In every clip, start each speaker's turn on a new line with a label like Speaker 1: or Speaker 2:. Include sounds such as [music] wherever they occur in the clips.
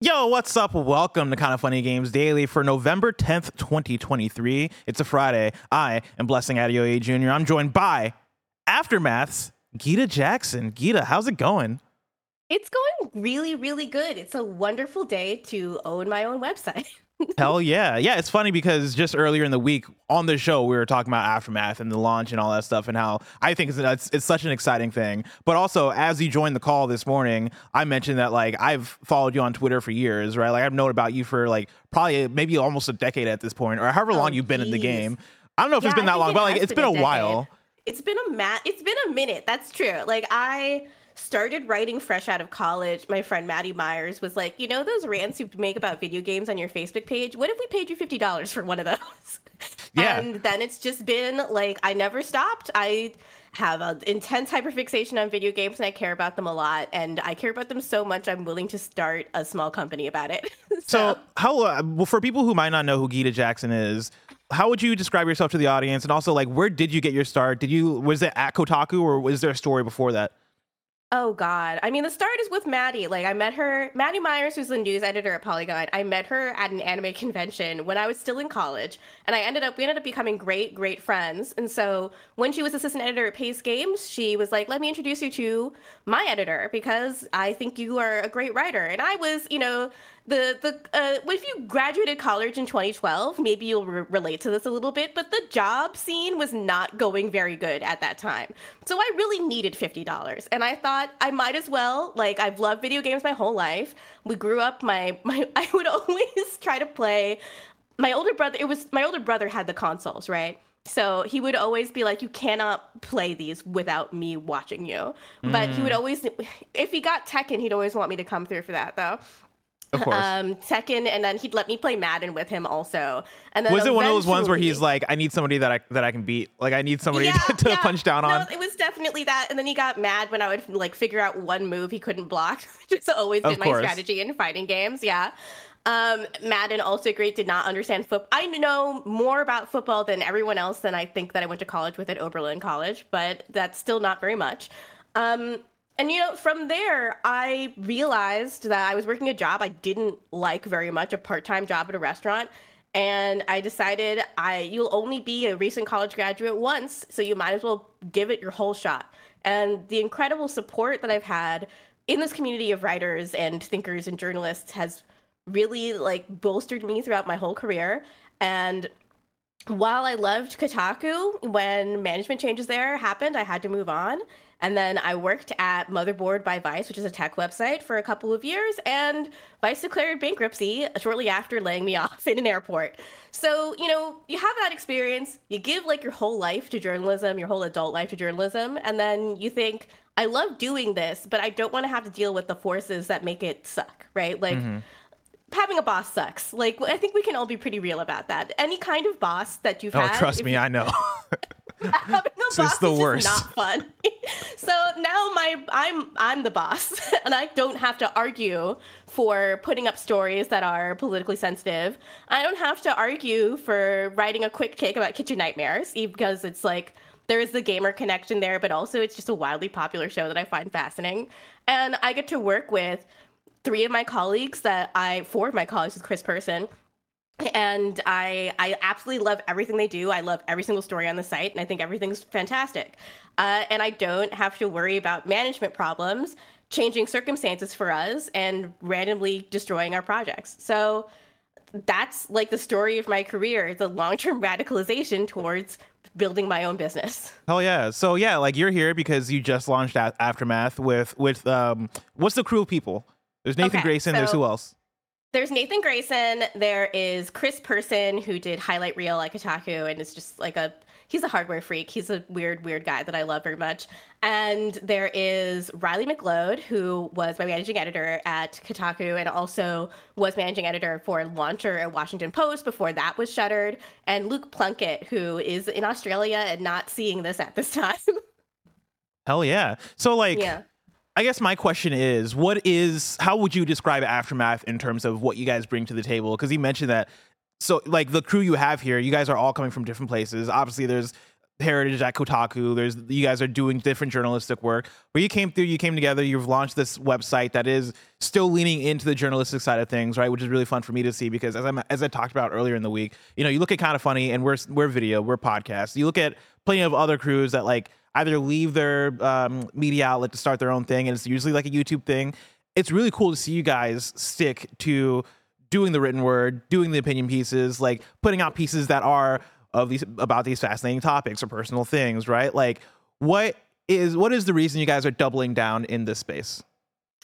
Speaker 1: Yo, what's up? Welcome to Kind of Funny Games Daily for November 10th, 2023. It's a Friday. I am Blessing Adeoye Jr. I'm joined by Aftermath's Gita Jackson. Gita, how's it going?
Speaker 2: It's going really, really good. It's a wonderful day to own my own website. [laughs]
Speaker 1: Hell yeah. Yeah, it's funny because just earlier in the week on the show, we were talking about Aftermath and the launch and all that stuff and how I think it's, it's, it's such an exciting thing. But also, as you joined the call this morning, I mentioned that like I've followed you on Twitter for years, right? Like I've known about you for like probably maybe almost a decade at this point or however long
Speaker 2: Oh,
Speaker 1: you've been in the game. I don't know if
Speaker 2: Yeah,
Speaker 1: it's been that long, but like it's been a
Speaker 2: decade.
Speaker 1: while.
Speaker 2: It's been a mat. It's been a minute. That's true. Like I started writing fresh out of college. My friend Maddie Myers was like, you know those rants you make about video games on your Facebook page? What if we paid you fifty dollars for one of those?
Speaker 1: Yeah.
Speaker 2: And then it's just been like I never stopped. I have an intense hyperfixation on video games and I care about them a lot. And I care about them so much I'm willing to start a small company about it. [laughs]
Speaker 1: So, how uh, well for people who might not know who Gita Jackson is, how would you describe yourself to the audience? And also, like, where did you get your start? Did you was it at Kotaku or was there a story before that?
Speaker 2: Oh God. I mean, the start is with Maddie. Like I met her, Maddie Myers, who's the news editor at Polygon. I met her at an anime convention when I was still in college. And I ended up we ended up becoming great, great friends. And so when she was assistant editor at Paste Games, she was like, let me introduce you to my editor because I think you are a great writer. And I was, you know, the the uh, if you graduated college in 2012, maybe you'll re- relate to this a little bit. But the job scene was not going very good at that time, so I really needed fifty dollars, and I thought I might as well. Like I've loved video games my whole life. We grew up. My [laughs] my I would always try to play. My older brother. It was my older brother had the consoles, right? So he would always be like, "You cannot play these without me watching you." But he would always, if he got Tekken, he'd always want me to come through for that, though
Speaker 1: Of course.
Speaker 2: um Tekken, and then he'd let me play Madden with him also. And then
Speaker 1: was it one of those ones where he's like, I need somebody that I that I can beat? Like, I need somebody [laughs]
Speaker 2: Yeah,
Speaker 1: to
Speaker 2: yeah.
Speaker 1: punch down
Speaker 2: no,
Speaker 1: on.
Speaker 2: It was definitely that, and then he got mad when I would like figure out one move he couldn't block, [laughs] which has always been my strategy in fighting games. Yeah. Um, Madden also great. Did not understand football. I know more about football than everyone else than I think that I went to college with at Oberlin College, but that's still not very much. Um, and you know, from there, I realized that I was working a job I didn't like very much, a part-time job at a restaurant. And I decided I you'll only be a recent college graduate once, so you might as well give it your whole shot. And the incredible support that I've had in this community of writers and thinkers and journalists has really like bolstered me throughout my whole career. And while I loved Kotaku, when management changes there happened, I had to move on. And then I worked at Motherboard by Vice, which is a tech website, for a couple of years. And Vice declared bankruptcy shortly after laying me [laughs] off in an airport. So, you know, you have that experience, you give like your whole life to journalism, your whole adult life to journalism. And then you think, I love doing this, but I don't want to have to deal with the forces that make it suck, right? Like,
Speaker 1: Mm-hmm.
Speaker 2: having a boss sucks. Like I think we can all be pretty real about that. Any kind of boss that you've
Speaker 1: Oh,
Speaker 2: had.
Speaker 1: Oh,
Speaker 2: trust
Speaker 1: me,
Speaker 2: you-
Speaker 1: I know. [laughs]
Speaker 2: having a
Speaker 1: It's
Speaker 2: boss
Speaker 1: the
Speaker 2: is
Speaker 1: worst.
Speaker 2: not fun. [laughs] so now my I'm I'm the boss, [laughs] and I don't have to argue for putting up stories that are politically sensitive. I don't have to argue for writing a quick kick about kitchen nightmares, because it's like there is the gamer connection there, but also it's just a wildly popular show that I find fascinating, and I get to work with three of my colleagues that I four of my colleagues with Chris Person and I I absolutely love everything they do. I love every single story on the site, and I think everything's fantastic. Uh, and I don't have to worry about management problems, changing circumstances for us, and randomly destroying our projects. So that's like the story of my career: the long-term [laughs] radicalization towards building my own business.
Speaker 1: Hell yeah. So yeah, like you're here because you just launched A- Aftermath with with um what's the crew of people? There's Nathan
Speaker 2: Okay,
Speaker 1: Grayson, there's who else?
Speaker 2: There's Nathan Grayson. There is Chris Person, who did highlight reel like Kotaku, and it's just like a he's a hardware freak. He's a weird, weird guy that I love very much. And there is Riley McLeod, who was my managing editor at Kotaku and also was managing editor for Launcher at Washington Post before that was shuttered. And Luke Plunkett, who is in Australia and not seeing this at this [laughs] time.
Speaker 1: Hell yeah. So like
Speaker 2: yeah.
Speaker 1: I guess my question is, what is how would you describe Aftermath in terms of what you guys bring to the table? Because you mentioned that so like the crew you have here, you guys are all coming from different places. Obviously, there's heritage at Kotaku. There's you guys are doing different journalistic work. Where you came through, you came together, you've launched this website that is still leaning into the journalistic side of things, right? Which is really fun for me to see because as I as I talked about earlier in the week, you know, you look at kind of funny and we're we're video, we're podcast. You look at plenty of other crews that like either leave their um, media outlet to start their own thing, and it's usually like a YouTube thing. It's really cool to see you guys stick to doing the written word, doing the opinion pieces, like putting out pieces that are of these about these fascinating topics or personal things, right? Like what is what is the reason you guys are doubling down in this space?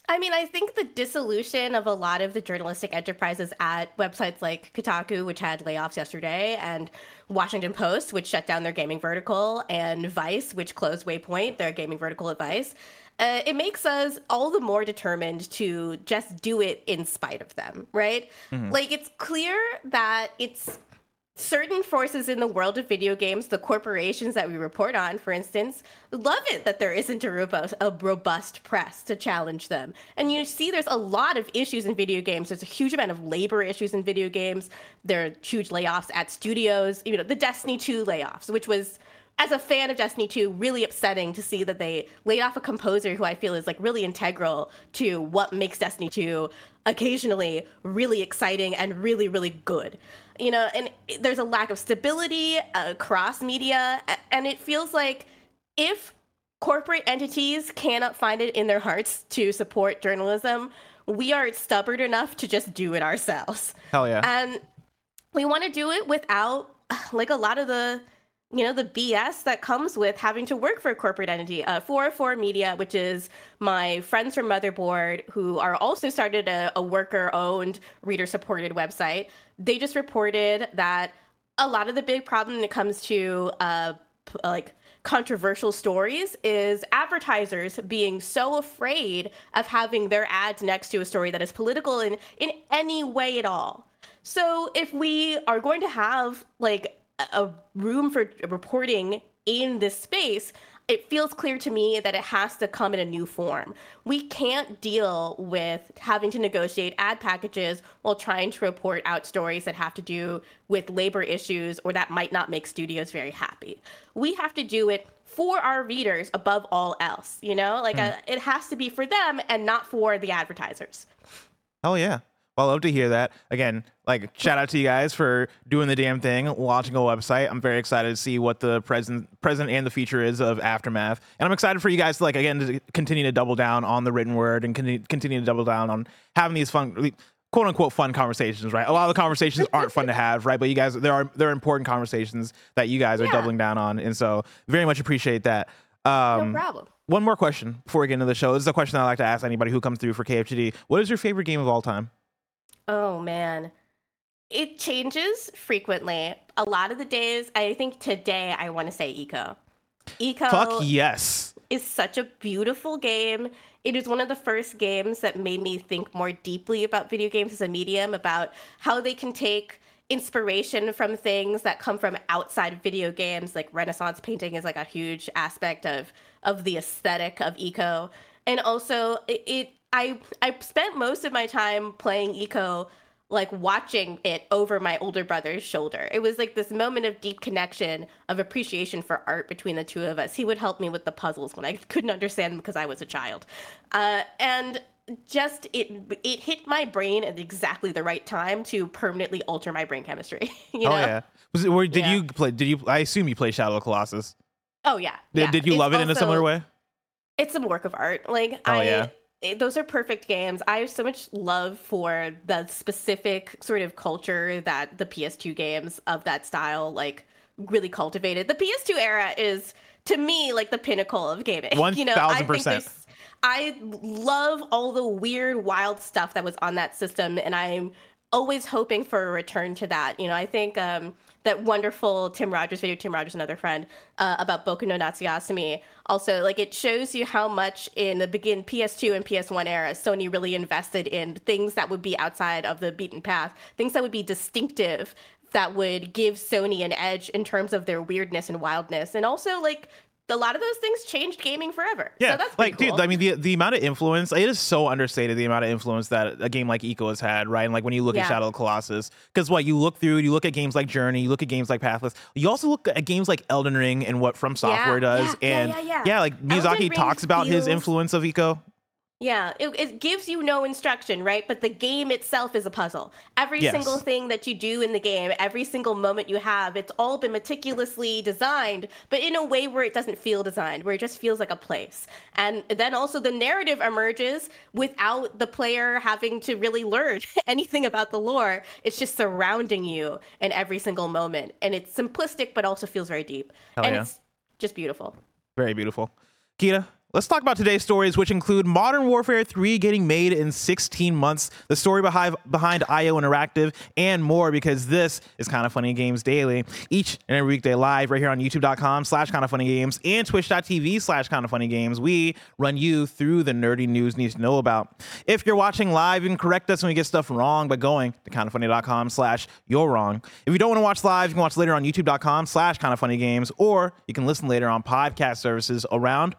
Speaker 2: I mean, I think the dissolution of a lot of the journalistic enterprises at websites like Kotaku, which had layoffs yesterday, and Washington Post, which shut down their gaming vertical, and Vice, which closed Waypoint, their gaming vertical at Vice, uh, it makes us all the more determined to just do it in spite of them, right? Mm-hmm. Like, it's clear that it's certain forces in the world of video games, the corporations that we report on, for instance, love it that there isn't a robust, a robust press to challenge them. And you see, there's a lot of issues in video games. There's a huge amount of labor issues in video games. There are huge layoffs at studios. You know, the Destiny 2 layoffs, which was as a fan of Destiny 2, really upsetting to see that they laid off a composer who I feel is like really integral to what makes Destiny 2 occasionally really exciting and really, really good. You know, and there's a lack of stability uh, across media. And it feels like if corporate entities cannot find it in their hearts to support journalism, we are stubborn enough to just do it ourselves.
Speaker 1: Hell yeah.
Speaker 2: And we want to do it without like a lot of the you know the BS that comes with having to work for a corporate entity. Uh, 404 Media, which is my friends from Motherboard, who are also started a, a worker-owned, reader-supported website. They just reported that a lot of the big problem when it comes to uh, like controversial stories is advertisers being so afraid of having their ads next to a story that is political in in any way at all. So if we are going to have like a room for reporting in this space, it feels clear to me that it has to come in a new form. We can't deal with having to negotiate ad packages while trying to report out stories that have to do with labor issues or that might not make studios very happy. We have to do it for our readers above all else, you know? Like a, it has to be for them and not for the advertisers.
Speaker 1: Oh yeah. Well, I love to hear that. Again, like shout out to you guys for doing the damn thing, launching a website. I'm very excited to see what the present present and the future is of Aftermath. And I'm excited for you guys to like again to continue to double down on the written word and continue to double down on having these fun quote unquote fun conversations, right? A lot of the conversations aren't fun to have, right? But you guys there are there are important conversations that you guys are doubling down on. And so very much appreciate that.
Speaker 2: Um, no problem.
Speaker 1: One more question before we get into the show. This is a question I like to ask anybody who comes through for KFGD. What is your favorite game of all time?
Speaker 2: Oh man. It changes frequently. A lot of the days, I think today I want to say Ico.
Speaker 1: Ico Fuck yes.
Speaker 2: is such a beautiful game. It is one of the first games that made me think more deeply about video games as a medium, about how they can take inspiration from things that come from outside video games like renaissance painting is like a huge aspect of of the aesthetic of ico and also it, it I I spent most of my time playing Ico, like watching it over my older brother's shoulder. It was like this moment of deep connection, of appreciation for art between the two of us. He would help me with the puzzles when I couldn't understand them because I was a child. Uh, and just it it hit my brain at exactly the right time to permanently alter my brain chemistry. [laughs] you oh, know? Oh
Speaker 1: yeah. Was it, or did yeah. you play? Did you? I assume you play Shadow of Colossus.
Speaker 2: Oh yeah.
Speaker 1: Did,
Speaker 2: yeah.
Speaker 1: did you it's love it also, in a similar way?
Speaker 2: It's a work of art. Like
Speaker 1: oh,
Speaker 2: I.
Speaker 1: Yeah
Speaker 2: those are perfect games. I have so much love for the specific sort of culture that the PS2 games of that style like really cultivated. The PS2 era is to me like the pinnacle of gaming.
Speaker 1: One [laughs]
Speaker 2: you know,
Speaker 1: thousand percent.
Speaker 2: I love all the weird, wild stuff that was on that system, and I'm always hoping for a return to that. You know, I think um, that wonderful Tim Rogers video, Tim Rogers, another friend, uh, about Boku no Natsuyasumi. Also, like it shows you how much in the begin PS2 and PS1 era, Sony really invested in things that would be outside of the beaten path, things that would be distinctive, that would give Sony an edge in terms of their weirdness and wildness, and also like a lot of those things changed gaming forever.
Speaker 1: Yeah,
Speaker 2: so that's
Speaker 1: like
Speaker 2: cool.
Speaker 1: dude, I mean the the amount of influence it is so understated. The amount of influence that a game like Ico has had, right? And like when you look
Speaker 2: Yeah.
Speaker 1: at Shadow of the Colossus, because what you look through, you look at games like Journey, you look at games like Pathless, you also look at games like Elden Ring and what From Software does,
Speaker 2: yeah, yeah,
Speaker 1: and
Speaker 2: yeah, yeah.
Speaker 1: like Miyazaki talks about his influence of Ico.
Speaker 2: Yeah, it, it gives you no instruction, right? But the game itself is a puzzle. Every
Speaker 1: Yes.
Speaker 2: single thing that you do in the game, every single moment you have, it's all been meticulously designed, but in a way where it doesn't feel designed, where it just feels like a place. And then also the narrative emerges without the player having to really learn [laughs] anything about the lore. It's just surrounding you in every single moment. And it's simplistic, but also feels very deep.
Speaker 1: Hell
Speaker 2: and
Speaker 1: yeah.
Speaker 2: it's just beautiful.
Speaker 1: Very beautiful. Gita, let's talk about today's stories, which include Modern Warfare 3 getting made in 16 months, the story behind, behind IO Interactive, and more, because this is Kind of Funny Games Daily. Each and every weekday live right here on youtube.com slash kind of funny games and twitch.tv slash kind of funny games. We run you through the nerdy news you need to know about. If you're watching live, you can correct us when we get stuff wrong by going to kindoffunny.com slash you're wrong. If you don't want to watch live, you can watch later on youtube.com slash kind of funny games, or you can listen later on podcast services around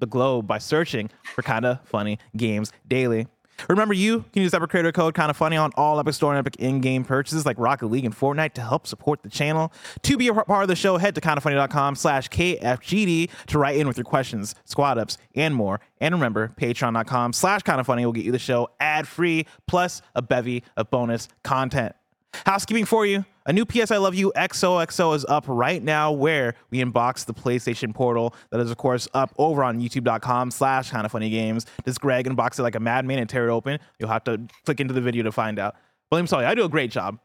Speaker 1: the globe by searching for Kinda Funny Games Daily. Remember, you can use Epic Creator Code Kinda Funny on all Epic Store and Epic in-game purchases like Rocket League and Fortnite to help support the channel. To be a part of the show, head to kindafunny.com slash KFGD to write in with your questions, squad ups, and more. And remember, patreon.com slash kinda funny will get you the show ad-free, plus a bevy of bonus content. Housekeeping for you. A new PS I Love You XOXO is up right now where we unbox the PlayStation Portal. That is, of course, up over on youtube.com slash kind of funny games. Does Greg unbox it like a madman and tear it open? You'll have to click into the video to find out. But let me tell you, I do a great job.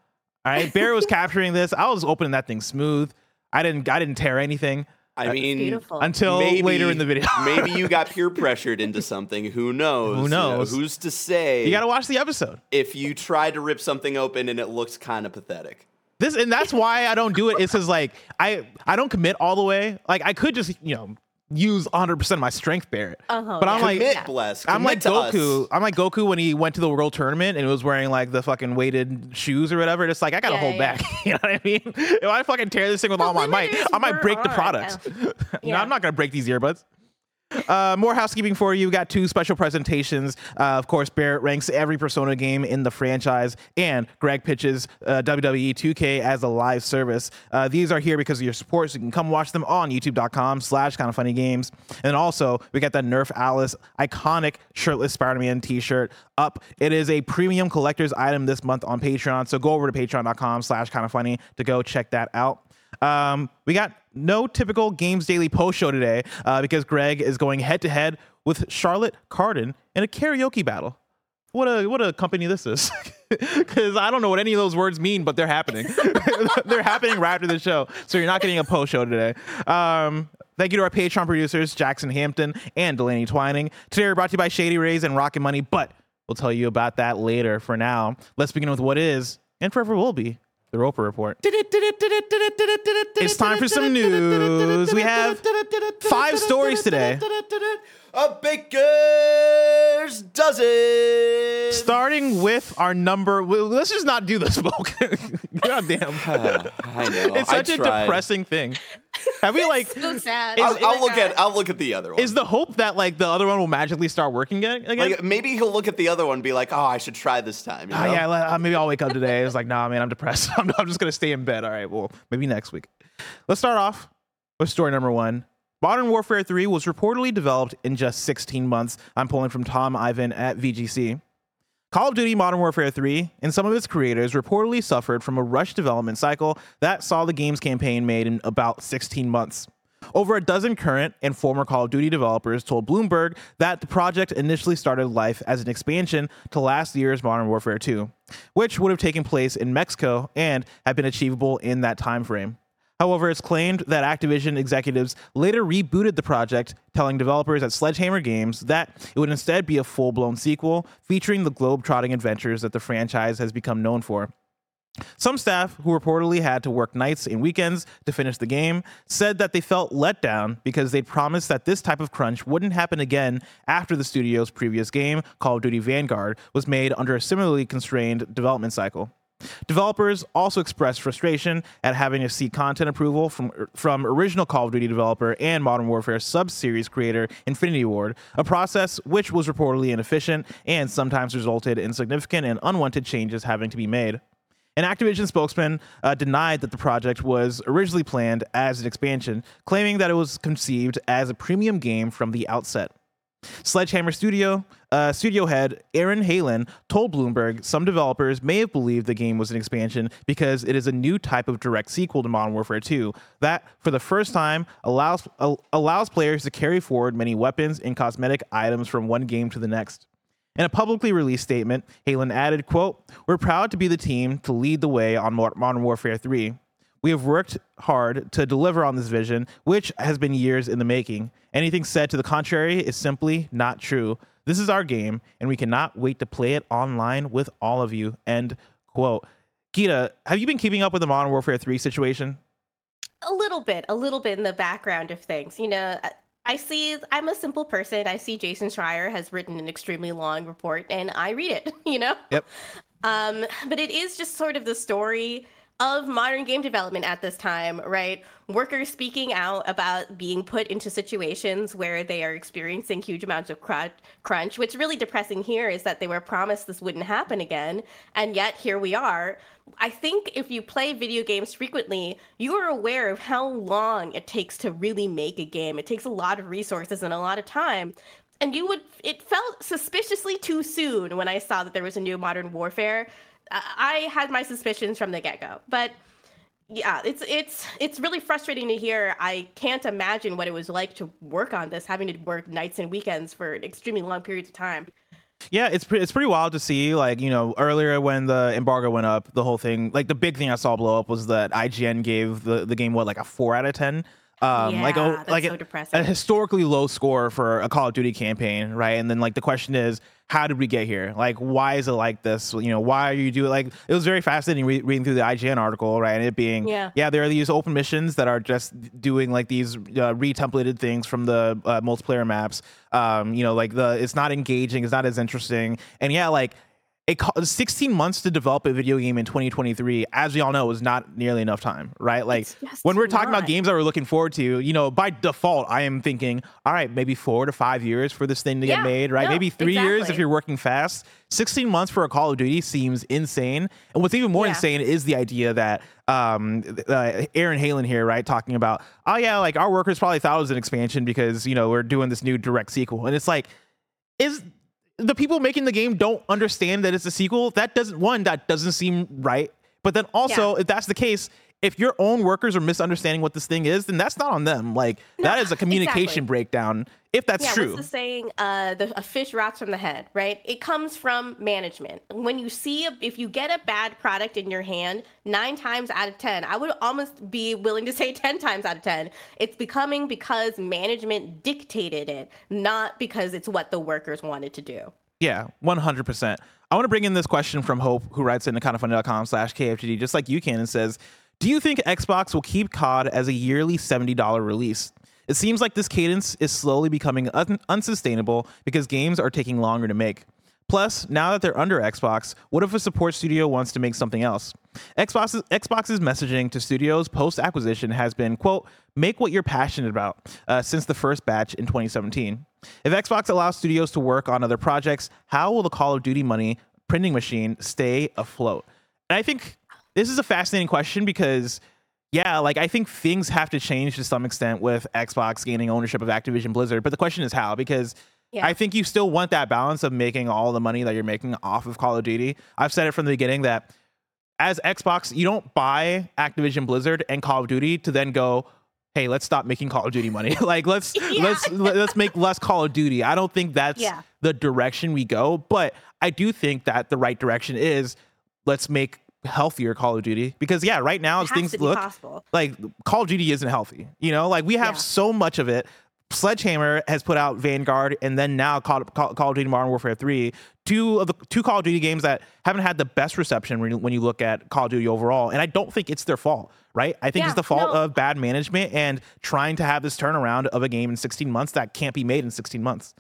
Speaker 1: All right. Bear was [laughs] capturing this. I was opening that thing smooth. I didn't I didn't tear anything
Speaker 3: I uh, mean,
Speaker 2: Beautiful.
Speaker 1: until
Speaker 3: maybe,
Speaker 1: later in the video. [laughs]
Speaker 3: maybe you got [laughs] peer pressured into something. Who knows?
Speaker 1: Who
Speaker 3: You know,
Speaker 1: knows?
Speaker 3: who's to say
Speaker 1: you gotta watch the episode.
Speaker 3: if you tried to rip something open and it looks kind of pathetic?
Speaker 1: This and that's why I don't do it. It's because like I I don't commit all the way. Like I could just you know use 100 percent of my strength Barrett,
Speaker 2: Uh-huh,
Speaker 1: but I'm
Speaker 2: yeah.
Speaker 1: like
Speaker 3: Commit,
Speaker 2: Yeah.
Speaker 3: bless.
Speaker 1: I'm
Speaker 3: Commit
Speaker 1: like Goku.
Speaker 3: us.
Speaker 1: I'm like Goku when he went to the world tournament and was wearing like the fucking weighted shoes or whatever. It's like I gotta
Speaker 2: Yeah,
Speaker 1: hold
Speaker 2: yeah.
Speaker 1: back. [laughs] you know what I mean? [laughs] If I fucking tear this thing with
Speaker 2: The
Speaker 1: all my might, I might
Speaker 2: were
Speaker 1: break the
Speaker 2: on,
Speaker 1: products.
Speaker 2: yeah. [laughs]
Speaker 1: no, I'm not gonna break these earbuds. Uh, more housekeeping for you. We got two special presentations. Uh, of course, Barrett ranks every Persona game in the franchise, and Greg pitches uh, WWE 2K as a live service. Uh, these are here because of your support, so you can come watch them on youtube.com slash kind of funny games. And also, we got that Nerf Alice iconic shirtless Spider-Man t-shirt up. It is a premium collector's item this month on Patreon, so go over to patreon.com slash kind of funny to go check that out. Um, we got no typical Games Daily post show today uh, because Greg is going head to head with Charlotte Cardin in a karaoke battle. What a what a company this is, [laughs] because I don't know what any of those words mean, but they're happening. [laughs] they're happening right after the show, so you're not getting a post show today. Um, thank you to our Patreon producers Jackson Hampton and Delaney Twining. Today we're brought to you by Shady Rays and Rocket Money, but we'll tell you about that later. For now, let's begin with what is and forever will be the Roper Report. It's time for some news. We have five stories today.
Speaker 3: A baker's dozen.
Speaker 1: Starting with our number, let's just not do the smoke. [laughs] God damn. [laughs]
Speaker 3: I know.
Speaker 1: It's such a
Speaker 3: tried.
Speaker 1: depressing thing. Have we [laughs] like
Speaker 2: so sad.
Speaker 3: I'll,
Speaker 2: Oh
Speaker 3: I'll look at. I'll look at the other one.
Speaker 1: is the hope that like the other one will magically start working again? again?
Speaker 3: like maybe he'll look at the other one and be like, "Oh, I should try this time." You
Speaker 1: Ah,
Speaker 3: know?
Speaker 1: yeah, le- uh, maybe I'll wake up today. It's like, nah, man, I'm depressed. I'm, I'm just gonna stay in bed. All right, well, maybe next week. Let's start off with story number one. Modern Warfare 3 was reportedly developed in just 16 months. I'm pulling from Tom Ivan at VGC. Call of Duty Modern Warfare 3 and some of its creators reportedly suffered from a rushed development cycle that saw the game's campaign made in about 16 months. Over a dozen current and former Call of Duty developers told Bloomberg that the project initially started life as an expansion to last year's Modern Warfare 2, which would have taken place in Mexico and had been achievable in that time frame. However, it's claimed that Activision executives later rebooted the project, telling developers at Sledgehammer Games that it would instead be a full blown sequel featuring the globe trotting adventures that the franchise has become known for. Some staff who reportedly had to work nights and weekends to finish the game said that they felt let down because they'd promised that this type of crunch wouldn't happen again after the studio's previous game, Call of Duty Vanguard, was made under a similarly constrained development cycle. Developers also expressed frustration at having to seek content approval from, from original Call of Duty developer and Modern Warfare sub-series creator Infinity Ward, a process which was reportedly inefficient and sometimes resulted in significant and unwanted changes having to be made. An Activision spokesman uh, denied that the project was originally planned as an expansion, claiming that it was conceived as a premium game from the outset. Sledgehammer Studio uh, studio head Aaron Halon told Bloomberg some developers may have believed the game was an expansion because it is a new type of direct sequel to Modern Warfare 2 that, for the first time, allows uh, allows players to carry forward many weapons and cosmetic items from one game to the next. In a publicly released statement, Halon added, quote, We're proud to be the team to lead the way on Modern Warfare 3. We have worked hard to deliver on this vision, which has been years in the making. Anything said to the contrary is simply not true. This is our game, and we cannot wait to play it online with all of you. End quote. Gita, have you been keeping up with the Modern Warfare 3 situation?
Speaker 2: A little bit, a little bit in the background of things. You know, I see, I'm a simple person. I see Jason Schreier has written an extremely long report and I read it, [laughs] you know?
Speaker 1: Yep.
Speaker 2: Um, but it is just sort of the story of modern game development at this time, right? Workers speaking out about being put into situations where they are experiencing huge amounts of crunch. What's really depressing here is that they were promised this wouldn't happen again, and yet here we are. I think if you play video games frequently, you are aware of how long it takes to really make a game. It takes a lot of resources and a lot of time. And you would, it felt suspiciously too soon when I saw that there was a new Modern Warfare I had my suspicions from the get go, but yeah, it's it's it's really frustrating to hear. I can't imagine what it was like to work on this, having to work nights and weekends for extremely long periods of time.
Speaker 1: Yeah, it's pretty, it's pretty wild to see. Like you know, earlier when the embargo went up, the whole thing, like the big thing I saw blow up was that IGN gave the, the game what like a four out of ten.
Speaker 2: Um, yeah, like a, like so
Speaker 1: a, a historically low score for a Call of Duty campaign, right? And then like the question is, how did we get here? Like, why is it like this? You know, why are you doing like it was very fascinating re- reading through the IGN article, right? And it being, yeah, yeah, there are these open missions that are just doing like these uh, re-templated things from the uh, multiplayer maps. Um, you know, like the it's not engaging, it's not as interesting, and yeah, like it 16 months to develop a video game in 2023 as we all know is not nearly enough time right like when we're talking not. about games that we're looking forward to you know by default i am thinking all right maybe four to five years for this thing to yeah, get made right no, maybe three exactly. years if you're working fast 16 months for a call of duty seems insane and what's even more yeah. insane is the idea that um uh, aaron halon here right talking about oh yeah like our workers probably thought it was an expansion because you know we're doing this new direct sequel and it's like is the people making the game don't understand that it's a sequel. That doesn't one that doesn't seem right. But then also, yeah. if that's the case, if your own workers are misunderstanding what this thing is, then that's not on them. Like no, that is a [laughs] communication exactly. breakdown. If that's
Speaker 2: yeah,
Speaker 1: true.
Speaker 2: What's the saying? Uh, the, a fish rots from the head, right? It comes from management. When you see, a, if you get a bad product in your hand, nine times out of 10, I would almost be willing to say [laughs] 10 times out of 10, it's becoming because management dictated it, not because it's what the workers wanted to do.
Speaker 1: Yeah, 100%. I want to bring in this question from Hope, who writes in kindafunny.com slash KFGD, just like you can, and says, do you think Xbox will keep COD as a yearly $70 release? It seems like this cadence is slowly becoming un- unsustainable because games are taking longer to make. Plus, now that they're under Xbox, what if a support studio wants to make something else? Xbox's, Xbox's messaging to studios post acquisition has been, quote, make what you're passionate about uh, since the first batch in 2017. If Xbox allows studios to work on other projects, how will the Call of Duty money printing machine stay afloat? And I think this is a fascinating question because yeah, like I think things have to change to some extent with Xbox gaining ownership of Activision Blizzard. But the question is how, because yeah. I think you still want that balance of making all the money that you're making off of Call of Duty. I've said it from the beginning that as Xbox, you don't buy Activision Blizzard and Call of Duty to then go, hey, let's stop making Call of Duty money. [laughs] like let's [laughs] yeah. let's let's make less Call of Duty. I don't think that's yeah. the direction we go, but I do think that the right direction is let's make healthier Call of Duty because yeah, right now as things look, possible. like Call of Duty isn't healthy. You know, like we have yeah. so much of it. Sledgehammer has put out Vanguard and then now Call, Call, Call of Duty Modern Warfare 3, two of the two Call of Duty games that haven't had the best reception when you, when you look at Call of Duty overall. And I don't think it's their fault, right? I think
Speaker 2: Yeah,
Speaker 1: it's the fault
Speaker 2: no.
Speaker 1: of bad management and trying to have this turnaround of a game in 16 months that can't be made in 16 months.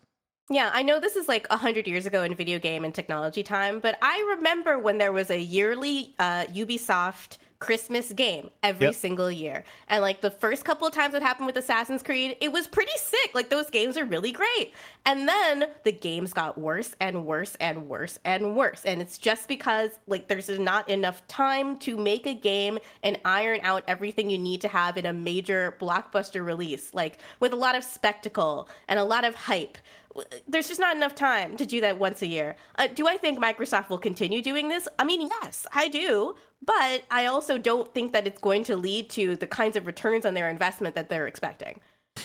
Speaker 2: Yeah, I know this is like 100 years ago in video game and technology time, but I remember when there was a yearly uh, Ubisoft Christmas game every
Speaker 1: Yep.
Speaker 2: single year. And like the first couple of times it happened with Assassin's Creed, it was pretty sick. Like those games are really great. And then the games got worse and worse and worse and worse. And it's just because like there's not enough time to make a game and iron out everything you need to have in a major blockbuster release, like with a lot of spectacle and a lot of hype there's just not enough time to do that once a year. Uh, do I think Microsoft will continue doing this? I mean, yes, I do. But I also don't think that it's going to lead to the kinds of returns on their investment that they're expecting.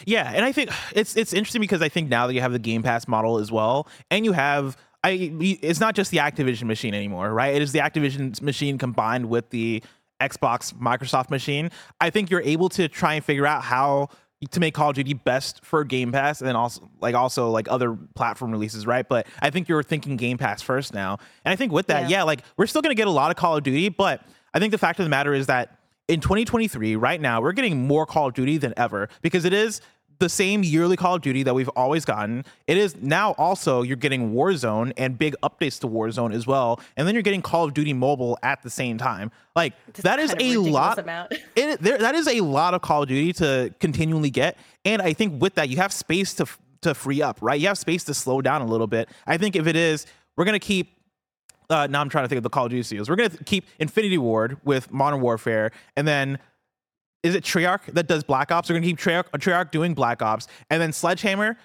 Speaker 1: Yeah, and I think it's it's interesting because I think now that you have the Game Pass model as well, and you have I it's not just the Activision machine anymore, right? It is the Activision machine combined with the Xbox Microsoft machine. I think you're able to try and figure out how to make Call of Duty best for Game Pass and then also like also like other platform releases, right? But I think you're thinking Game Pass first now. And I think with that,
Speaker 2: Yeah.
Speaker 1: yeah, like we're still going to get a lot of Call of Duty, but I think the fact of the matter is that in 2023, right now, we're getting more Call of Duty than ever because it is the same yearly Call of Duty that we've always gotten. It is now also you're getting Warzone and big updates to Warzone as well, and then you're getting Call of Duty Mobile at the same time. Like that is a lot. [laughs] It, there, that is a lot of Call of Duty to continually get, and I think with that you have space to to free up, right? You have space to slow down a little bit. I think if it is, we're gonna keep uh, now I'm trying to think of the Call of Duty studios. We're gonna keep Infinity Ward with Modern Warfare, and then is it Treyarch that does Black Ops? We're gonna keep Treyarch, Treyarch doing Black Ops, and then Sledgehammer.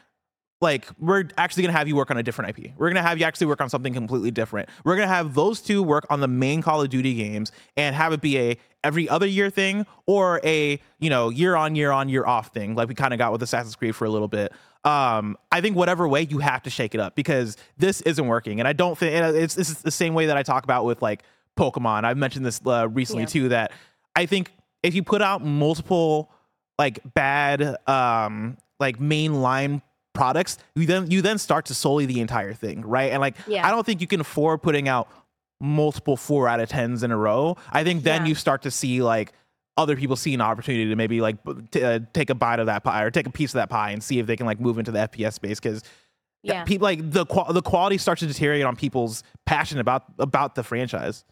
Speaker 1: Like we're actually gonna have you work on a different IP. We're gonna have you actually work on something completely different. We're gonna have those two work on the main Call of Duty games and have it be a every other year thing or a you know year on year on year off thing, like we kind of got with Assassin's Creed for a little bit. Um, I think whatever way you have to shake it up because this isn't working, and I don't think it's this is the same way that I talk about with like Pokemon. I've mentioned this uh, recently
Speaker 2: Yeah.
Speaker 1: too that I think if you put out multiple like bad um like mainline products you then you then start to sully the entire thing right and like
Speaker 2: Yeah.
Speaker 1: i don't think you can afford putting out multiple four out of tens in a row i think then
Speaker 2: Yeah.
Speaker 1: you start to see like other people see an opportunity to maybe like t- uh, take a bite of that pie or take a piece of that pie and see if they can like move into the fps space because
Speaker 2: Yeah.
Speaker 1: people like the qual- the quality starts to deteriorate on people's passion about about the franchise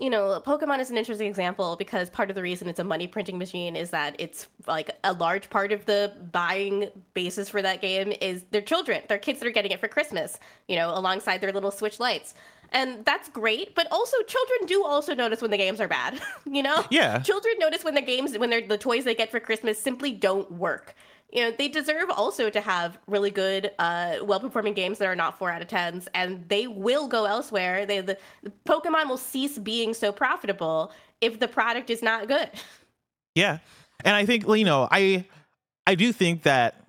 Speaker 2: you know, Pokemon is an interesting example because part of the reason it's a money printing machine is that it's like a large part of the buying basis for that game is their children, their kids that are getting it for Christmas, you know, alongside their little Switch lights. And that's great, but also children do also notice when the games are bad, [laughs] you know?
Speaker 1: Yeah.
Speaker 2: Children notice when the games when they're the toys they get for Christmas simply don't work. You know, they deserve also to have really good, uh, well-performing games that are not four out of tens, and they will go elsewhere. They the, the Pokemon will cease being so profitable if the product is not good.
Speaker 1: Yeah. And I think, you know, I I do think that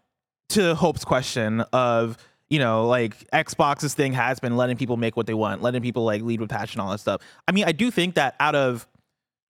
Speaker 1: to Hope's question of, you know, like Xbox's thing has been letting people make what they want, letting people like lead with passion, all that stuff. I mean, I do think that out of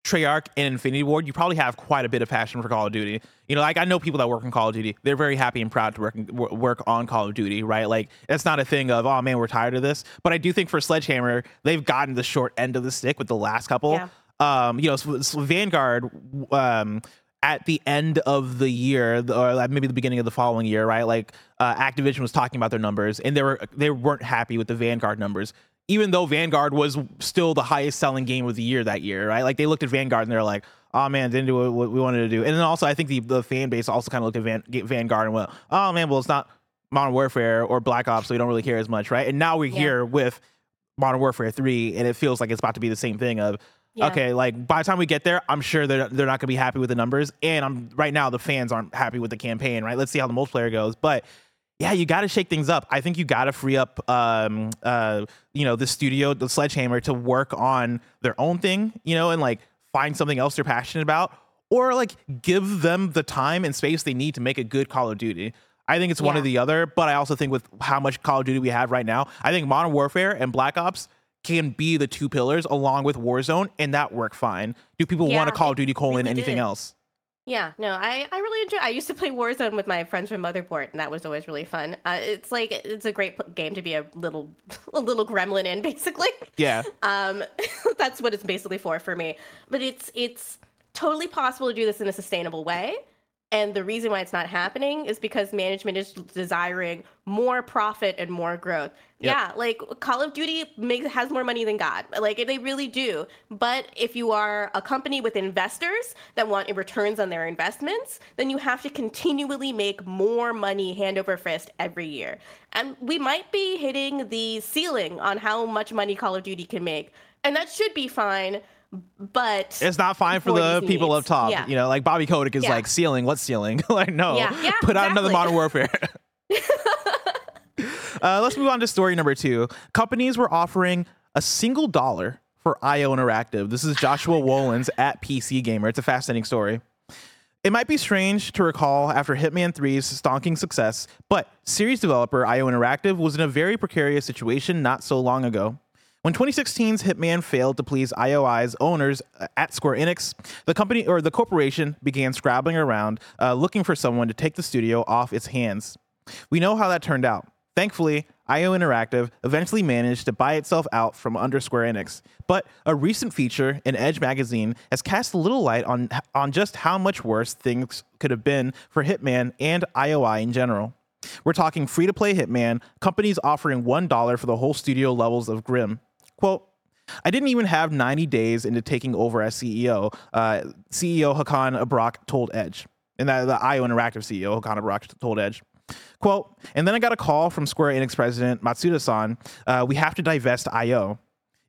Speaker 1: Treyarch and Infinity Ward, you probably have quite a bit of passion for Call of Duty. You know, like I know people that work in Call of Duty. They're very happy and proud to work work on Call of Duty, right? Like it's not a thing of oh man, we're tired of this. But I do think for Sledgehammer, they've gotten the short end of the stick with the last couple.
Speaker 2: Yeah.
Speaker 1: Um, you know, so, so Vanguard, um, at the end of the year, or maybe the beginning of the following year, right? Like uh, Activision was talking about their numbers, and they were they weren't happy with the Vanguard numbers, even though Vanguard was still the highest selling game of the year that year, right? Like they looked at Vanguard and they're like, "Oh man, didn't do what we wanted to do." And then also, I think the the fan base also kind of looked at Van, Vanguard and went, "Oh man, well it's not Modern Warfare or Black Ops, so we don't really care as much, right?" And now we're
Speaker 2: Yeah.
Speaker 1: here with Modern Warfare 3 and it feels like it's about to be the same thing of
Speaker 2: Yeah.
Speaker 1: okay like by the time we get there I'm sure they're, they're not going to be happy with the numbers and I'm right now the fans aren't happy with the campaign right let's see how the multiplayer goes but yeah you got to shake things up I think you got to free up um uh you know the studio the sledgehammer to work on their own thing you know and like find something else they're passionate about or like give them the time and space they need to make a good Call of Duty I think it's one or the other, but I also think with how much Call of Duty we have right now, I think Modern Warfare and Black Ops can be the two pillars along with Warzone, and that work fine. Do people want
Speaker 2: Yeah,
Speaker 1: a Call of Duty colon anything
Speaker 2: did.
Speaker 1: else?
Speaker 2: Yeah, no, I, I really enjoy. I used to play Warzone with my friends from Motherboard, and that was always really fun. Uh, it's like it's a great pl- game to be a little [laughs] a little gremlin in, [laughs] basically.
Speaker 1: Yeah.
Speaker 2: Um, [laughs] that's what it's basically for for me. But it's it's totally possible to do this in a sustainable way. And the reason why it's not happening is because management is desiring more profit and more growth.
Speaker 1: Yep.
Speaker 2: Yeah, like Call of Duty makes has more money than God. Like they really do. But if you are a company with investors that want returns on their investments, then you have to continually make more money hand over fist every year. And we might be hitting the ceiling on how much money Call of Duty can make. And that should be fine but
Speaker 1: It's not fine for the people up top.
Speaker 2: Yeah.
Speaker 1: You know, like Bobby Kotick is
Speaker 2: Yeah.
Speaker 1: like ceiling. What's ceiling? [laughs] like no,
Speaker 2: Yeah,
Speaker 1: put out another. Modern Warfare. [laughs] [laughs] uh, let's move on to story number two. Companies were offering a single dollar for IO Interactive. This is Joshua Wolens at PC Gamer. It's a fascinating story. It might be strange to recall after Hitman 3's stonking success, but series developer IO Interactive was in a very precarious situation not so long ago. When 2016's Hitman failed to please IOI's owners uh, at Square Enix, the company or the corporation began scrabbling around uh, looking for someone to take the studio off its hands. We know how that turned out. Thankfully, IO Interactive eventually managed to buy itself out from under Square Enix. But a recent feature in Edge magazine has cast a little light on on just how much worse things could have been for Hitman and IOI in general. We're talking free to play Hitman, companies offering $1 for the whole studio levels of Grim. Quote, I didn't even have 90 days into taking over as CEO, uh, CEO Hakan Abrak told Edge. And that, the IO Interactive CEO, Hakan Abrak, told Edge. Quote, and then I got a call from Square Enix president Matsuda san. Uh, we have to divest IO.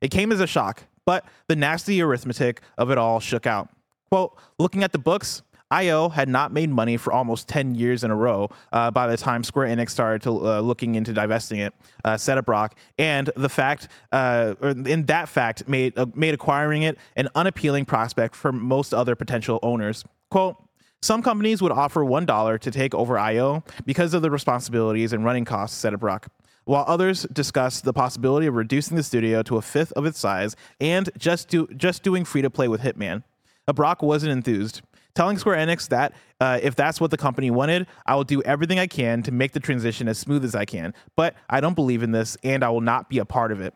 Speaker 1: It came as a shock, but the nasty arithmetic of it all shook out. Quote, looking at the books, IO had not made money for almost 10 years in a row uh, by the time Square Enix started to uh, looking into divesting it, uh, said Brock. And the fact, uh, or in that fact, made, uh, made acquiring it an unappealing prospect for most other potential owners. Quote, some companies would offer $1 to take over IO because of the responsibilities and running costs, said Brock while others discussed the possibility of reducing the studio to a fifth of its size and just do just doing free to play with Hitman. Brock wasn't enthused, telling Square Enix that uh, if that's what the company wanted, I will do everything I can to make the transition as smooth as I can. But I don't believe in this, and I will not be a part of it.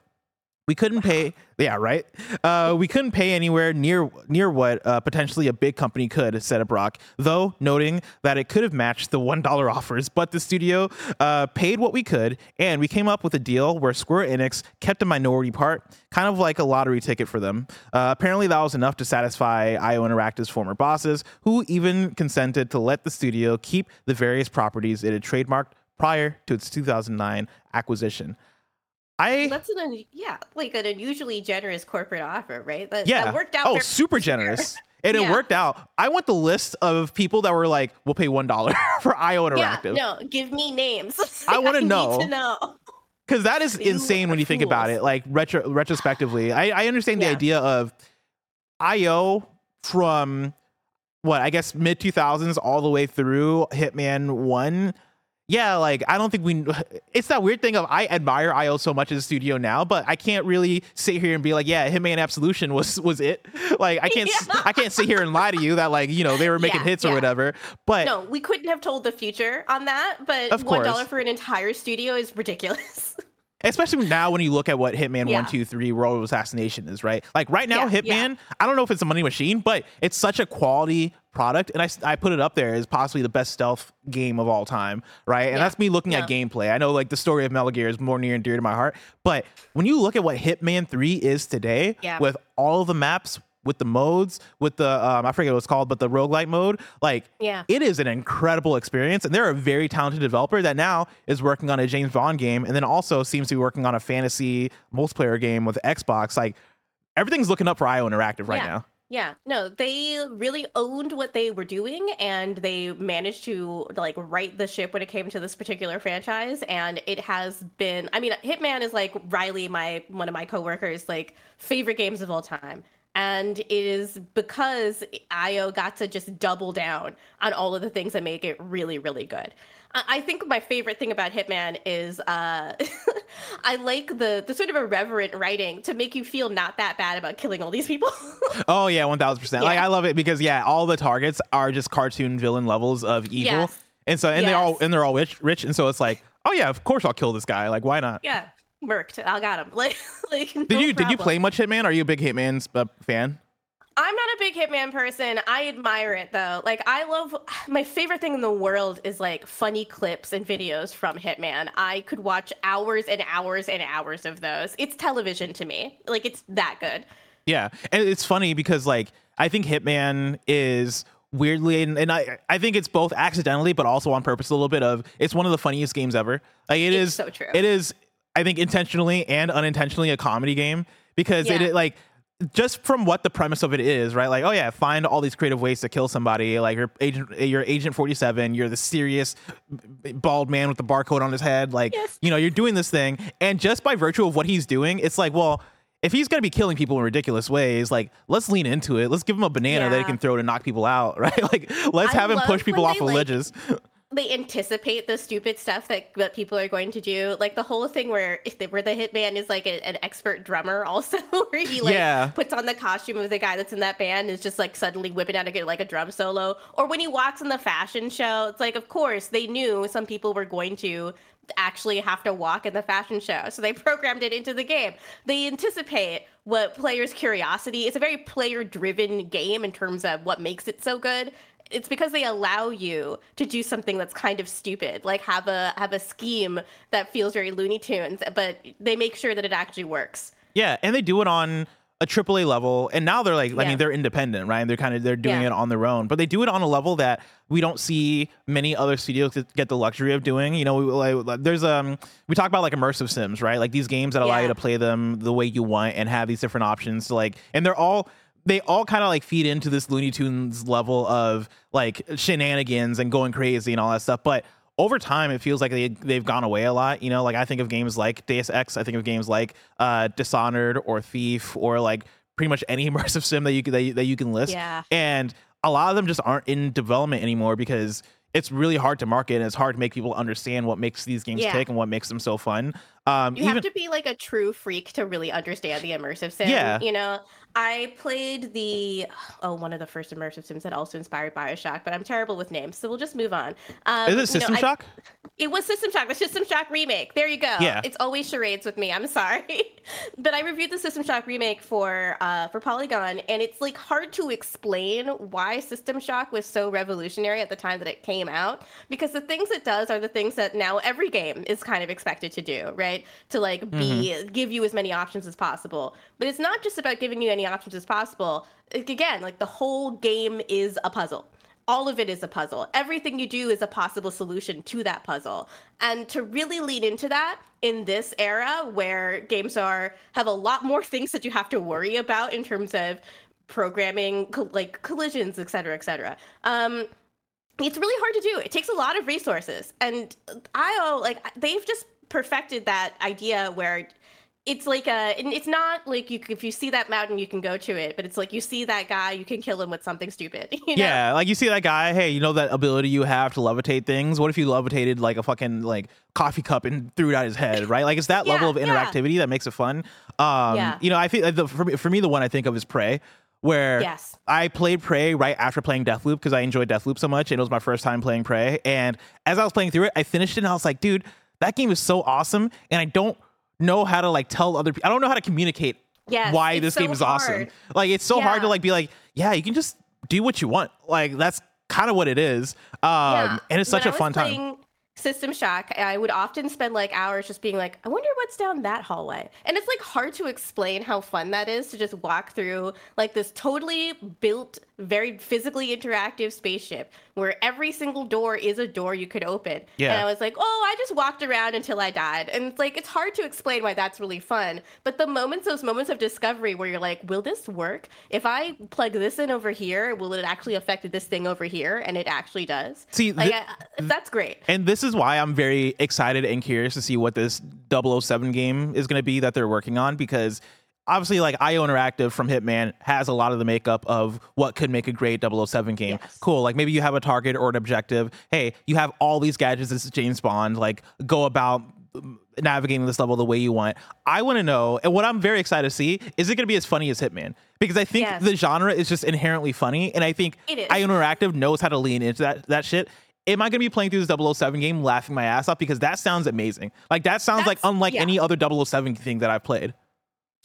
Speaker 1: We couldn't pay, yeah, right. Uh, we couldn't pay anywhere near near what uh, potentially a big company could, said Brock. Though noting that it could have matched the one dollar [laughs] offers, but the studio uh, paid what we could, and we came up with a deal where Square Enix kept a minority part, kind of like a lottery ticket for them. Uh, apparently, that was enough to satisfy IO Interactive's former bosses, who even consented to let the studio keep the various properties it had trademarked prior to its 2009 acquisition. I
Speaker 2: That's an un- yeah, like an unusually generous corporate offer, right? That,
Speaker 1: yeah.
Speaker 2: that worked out.
Speaker 1: Oh, super [laughs] generous. And it worked out. I want the list of people that were like, "We'll pay one dollar [laughs] for IO Interactive."
Speaker 2: Yeah,
Speaker 1: Interactive,"
Speaker 2: no, give me names. [laughs]
Speaker 1: I wanna know. because that is insane when you think about it. Like retro retrospectively, I, I understand the
Speaker 2: Yeah.
Speaker 1: idea of IO from what I guess mid two thousands all the way through Hitman One. Yeah, like I don't think we. [sighs] It's that weird thing of I admire IO so much as a studio now, but I can't really sit here and be like, yeah, Hitman Absolution was [laughs] was it. Like I can't
Speaker 2: Yeah.
Speaker 1: I can't sit here and lie to you that like you know they were making
Speaker 2: Yeah,
Speaker 1: hits or
Speaker 2: yeah.
Speaker 1: whatever. But
Speaker 2: No, we couldn't have told the future on that, but
Speaker 1: Of
Speaker 2: one for an entire studio is ridiculous. [laughs]
Speaker 1: especially now when you look at what Hitman
Speaker 2: Yeah.
Speaker 1: One, Two, Three, World of Assassination is, right? Like right now, Hitman. I don't know if it's a money machine, but it's such a quality product, and I, I put it up there as possibly the best stealth game of all time, right? And
Speaker 2: Yeah,
Speaker 1: that's me looking at gameplay. I know like the story of Metal Gear is more near and dear to my heart, but when you look at what Hitman Three is today,
Speaker 2: Yeah.
Speaker 1: with all the maps. With the modes, with the um, I forget what it's called, but the roguelite mode, like
Speaker 2: Yeah.
Speaker 1: it is an incredible experience. And they're a very talented developer that now is working on a James Bond game and then also seems to be working on a fantasy multiplayer game with Xbox. Like everything's looking up for IO Interactive right
Speaker 2: Yeah.
Speaker 1: now.
Speaker 2: Yeah, no, they really owned what they were doing and they managed to like right the ship when it came to this particular franchise and it has been I mean Hitman is like Riley my one of my coworkers like favorite games of all time. And it is because IO got to just double down on all of the things that make it really, really good. I think my favorite thing about Hitman is uh, [laughs] I like the the sort of irreverent writing to make you feel not that bad about killing all these people. [laughs]
Speaker 1: oh yeah, one thousand percent. Like I love it because yeah, all the targets are just cartoon villain levels of evil,
Speaker 2: Yes.
Speaker 1: and so and
Speaker 2: Yes.
Speaker 1: they're all and they're all rich, rich, and so it's like, oh yeah, of course I'll kill this guy. Like why not?
Speaker 2: yeah, murked. I got him. [laughs] Like, like
Speaker 1: Did you did you play much Hitman? Are you a big Hitman uh, fan?
Speaker 2: I'm not a big Hitman person. I admire it though. Like I love [sighs] my favorite thing in the world is like funny clips and videos from Hitman. I could watch hours and hours and hours of those. It's television to me. Like it's that good.
Speaker 1: Yeah, and it's funny because like I think Hitman is weirdly and, and I I think it's both accidentally but also on purpose a little bit of it's one of the funniest games ever. Like it
Speaker 2: It's
Speaker 1: is
Speaker 2: so true.
Speaker 1: It is I think intentionally and unintentionally a comedy game because
Speaker 2: Yeah.
Speaker 1: it like just from what the premise of it is, right? Like, oh yeah, find all these creative ways to kill somebody. Like you're agent, you're Agent Forty Seven. You're the serious bald man with the barcode on his head. Like,
Speaker 2: Yes.
Speaker 1: you know, you're doing this thing, and just by virtue of what he's doing, it's like, well, if he's gonna be killing people in ridiculous ways, like let's lean into it. Let's give him a banana that he can throw to knock people out, [laughs] right? Like let's
Speaker 2: I
Speaker 1: have him push people off of
Speaker 2: like,
Speaker 1: ledges.
Speaker 2: They anticipate the stupid stuff that, that people are going to do. Like the whole thing where they, where the hitman is like a, an expert drummer also [laughs] where he like
Speaker 1: Yeah.
Speaker 2: puts on the costume of the guy that's in that band is just like suddenly whipping out a like a drum solo. Or when he walks in the fashion show, it's like of course they knew some people were going to actually have to walk in the fashion show. So they [laughs] programmed it into the game. They anticipate what players' curiosity. It's a very player driven game in terms of what makes it so good. It's because they allow you to do something that's kind of stupid, like have a have a scheme that feels very Looney Tunes, but they make sure that it actually works.
Speaker 1: Yeah, and they do it on a AAA level, and now they're like, I mean, they're independent, right? And they're kind of they're doing
Speaker 2: Yeah.
Speaker 1: it on their own, but they do it on a level that we don't see many other studios get the luxury of doing. You know, we, like, there's um, we talk about like immersive sims, right? Like these games that allow you to play them the way you want and have these different options. To like, and they're all they all kind of like feed into this Looney Tunes level of like shenanigans and going crazy and all that stuff, but over time it feels like they they've gone away a lot. You know, like I think of games like Deus Ex, I think of games like uh Dishonored or Thief or like pretty much any [laughs] immersive sim that you can that you, that you can list.
Speaker 2: Yeah.
Speaker 1: And a lot of them just aren't in development anymore because it's really hard to market and it's hard to make people understand what makes these games
Speaker 2: Yeah.
Speaker 1: tick and what makes them so fun. Um
Speaker 2: You
Speaker 1: even
Speaker 2: have to be like a true freak to really understand the immersive sim.
Speaker 1: Yeah.
Speaker 2: You know, I played the [sighs] oh one of the first immersive sims that also inspired Bioshock, but I'm terrible with names, so we'll just move on. Um,
Speaker 1: is
Speaker 2: you know,
Speaker 1: it System
Speaker 2: I-
Speaker 1: Shock?
Speaker 2: It was System Shock, the System Shock remake. There you go.
Speaker 1: Yeah.
Speaker 2: It's always charades with me. I'm sorry. [laughs] but I reviewed the System Shock remake for uh for Polygon and it's like hard to explain why System Shock was so revolutionary at the time that it came out because the things it does are the things that now every game is kind of expected to do, right? To like be give you as many options as possible. But it's not just about giving you any options as possible. Again, like the whole game is a puzzle all of it is a puzzle. Everything you do is a possible solution to that puzzle. And to really lean into that in this era where games are have a lot more things that you have to worry about in terms of programming like collisions, et cetera, et cetera. Um, it's really hard to do. It takes a lot of resources. And IO, like they've just perfected that idea where it's like a it's not like you if you see that mountain you can go to it but it's like you see that guy you can kill him with something stupid [laughs] you know?
Speaker 1: Yeah, like you see that guy, hey, you know that ability you have to levitate things? What if you levitated like a fucking like coffee cup and threw it at his head, right? Like it's that [laughs] level of
Speaker 2: Yeah, yeah.
Speaker 1: interactivity that makes it fun. Um
Speaker 2: Yeah.
Speaker 1: you know, I feel like the, for me, for me the one I think of is Prey where
Speaker 2: Yes.
Speaker 1: I played Prey right after playing Deathloop because I enjoyed Deathloop so much and it was my first time playing Prey and as I was playing through it, I finished it and I was like, dude, that game is so awesome and I don't know how to like tell other people. I don't know how to communicate
Speaker 2: Yes,
Speaker 1: why this game
Speaker 2: so
Speaker 1: is awesome. Like it's so hard to like be like, yeah, you can just do what you want. Like that's kind of what it is. Um
Speaker 2: Yeah.
Speaker 1: and it's such
Speaker 2: When
Speaker 1: a fun time.
Speaker 2: System Shock, I would often spend like hours just being like, I wonder what's down that hallway. And it's like hard to explain how fun that is to just walk through like this totally built, very physically interactive spaceship where every single door is a door you could open.
Speaker 1: Yeah.
Speaker 2: And I was like, oh, I just walked around until I died. And it's like, it's hard to explain why that's really fun. But the moments, those moments of discovery where you're like, will this work? If I plug this in over here, will it actually affect this thing over here? And it actually does.
Speaker 1: See,
Speaker 2: Like, I- that's great.
Speaker 1: And this is why I'm very excited and curious to see what this 007 game is going to be that they're working on because obviously like IO Interactive from Hitman has a lot of the makeup of what could make a great 007 game.
Speaker 2: Yes.
Speaker 1: Cool. Like maybe you have a target or an objective. Hey, you have all these gadgets. This is James Bond. Like go about um, navigating this level the way you want. I want to know, and what I'm very excited to see is it going to be as funny as Hitman? Because I think
Speaker 2: Yes.
Speaker 1: the genre is just inherently funny, and I think IO Interactive knows how to lean into that that shit. Am I going to be playing through this 007 game laughing my ass off? Because that sounds amazing. Like that sounds like unlike
Speaker 2: yeah.
Speaker 1: any other 007 thing that I've played.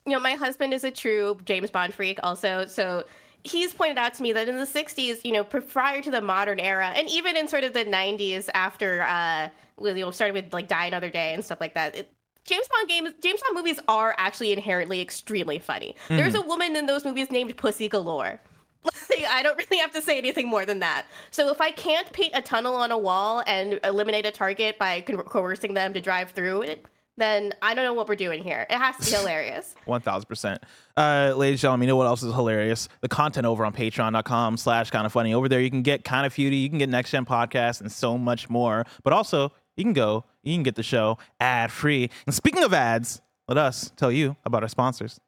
Speaker 2: You know, my husband is a true James Bond freak also. So he's pointed out to me that in the 60s, you know, prior to the modern era, and even in sort of the 90s after, uh, you know, started with like Die Another Day and stuff like that, it, James Bond games, James Bond movies are actually inherently extremely funny. There's a woman in those movies named Pussy Galore. [laughs] I don't really have to say anything more than that. So if I can't paint a tunnel on a wall and eliminate a target by co- coercing them to drive through it, then I don't know what we're doing here. It has to be [laughs] hilarious.
Speaker 1: One thousand percent. Uh, ladies and gentlemen, you know what else is hilarious? The content over on patreon.com slash kind of funny. Over there you can get kind of feudy, you can get next gen podcasts and so much more. But also you can go, you can get the show ad free. And speaking of ads, let us tell you about our sponsors.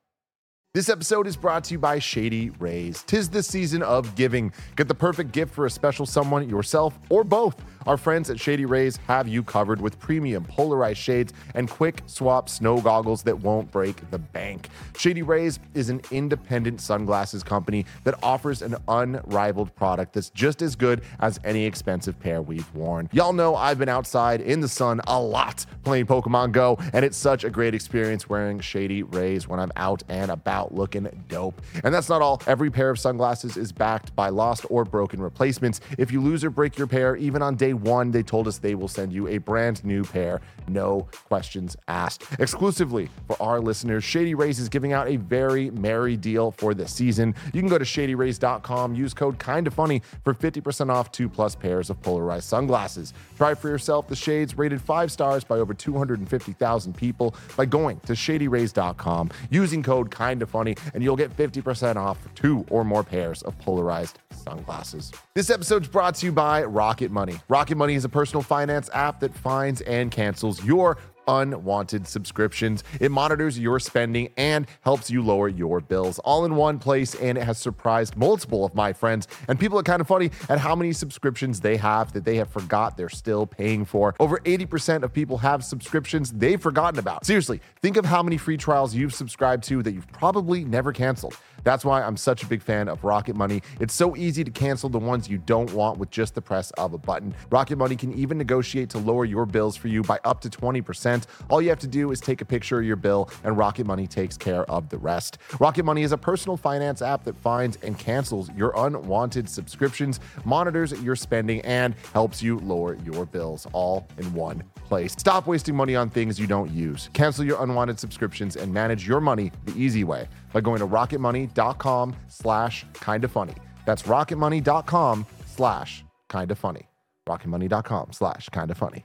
Speaker 4: This episode is brought to you by Shady Rays. Tis the season of giving. Get the perfect gift for a special someone, yourself, or both. Our friends at Shady Rays have you covered with premium polarized shades and quick swap snow goggles that won't break the bank. Shady Rays is an independent sunglasses company that offers an unrivaled product that's just as good as any expensive pair we've worn. Y'all know I've been outside in the sun a lot playing Pokemon Go, and it's such a great experience wearing Shady Rays when I'm out and about looking dope. And that's not all. Every pair of sunglasses is backed by lost or broken replacements. If you lose or break your pair, even on day one, they told us they will send you a brand new pair, no questions asked. Exclusively for our listeners, Shady Rays is giving out a very merry deal for the season. You can go to shadyrays.com, use code kinda funny for 50% off two plus pairs of polarized sunglasses. Try for yourself the shades rated five stars by over 250,000 people by going to shadyrays.com, using code kinda funny, and you'll get 50% off two or more pairs of polarized sunglasses. This episode's brought to you by Rocket Money. Rocket Money is a personal finance app that finds and cancels your unwanted subscriptions. It monitors your spending and helps you lower your bills all in one place. And it has surprised multiple of my friends and people are kind of funny at how many subscriptions they have that they have forgot they're still paying for. Over 80% of people have subscriptions they've forgotten about. Seriously, think of how many free trials you've subscribed to that you've probably never canceled. That's why I'm such a big fan of Rocket Money. It's so easy to cancel the ones you don't want with just the press of a button. Rocket Money can even negotiate to lower your bills for you by up to 20%. All you have to do is take a picture of your bill, and Rocket Money takes care of the rest. Rocket Money is a personal finance app that finds and cancels your unwanted subscriptions, monitors your spending, and helps you lower your bills all in one place. Stop wasting money on things you don't use. Cancel your unwanted subscriptions and manage your money the easy way by going to rocketmoney.com slash kinda funny. That's rocketmoney.com slash kinda funny. rocketmoney.com slash kinda funny.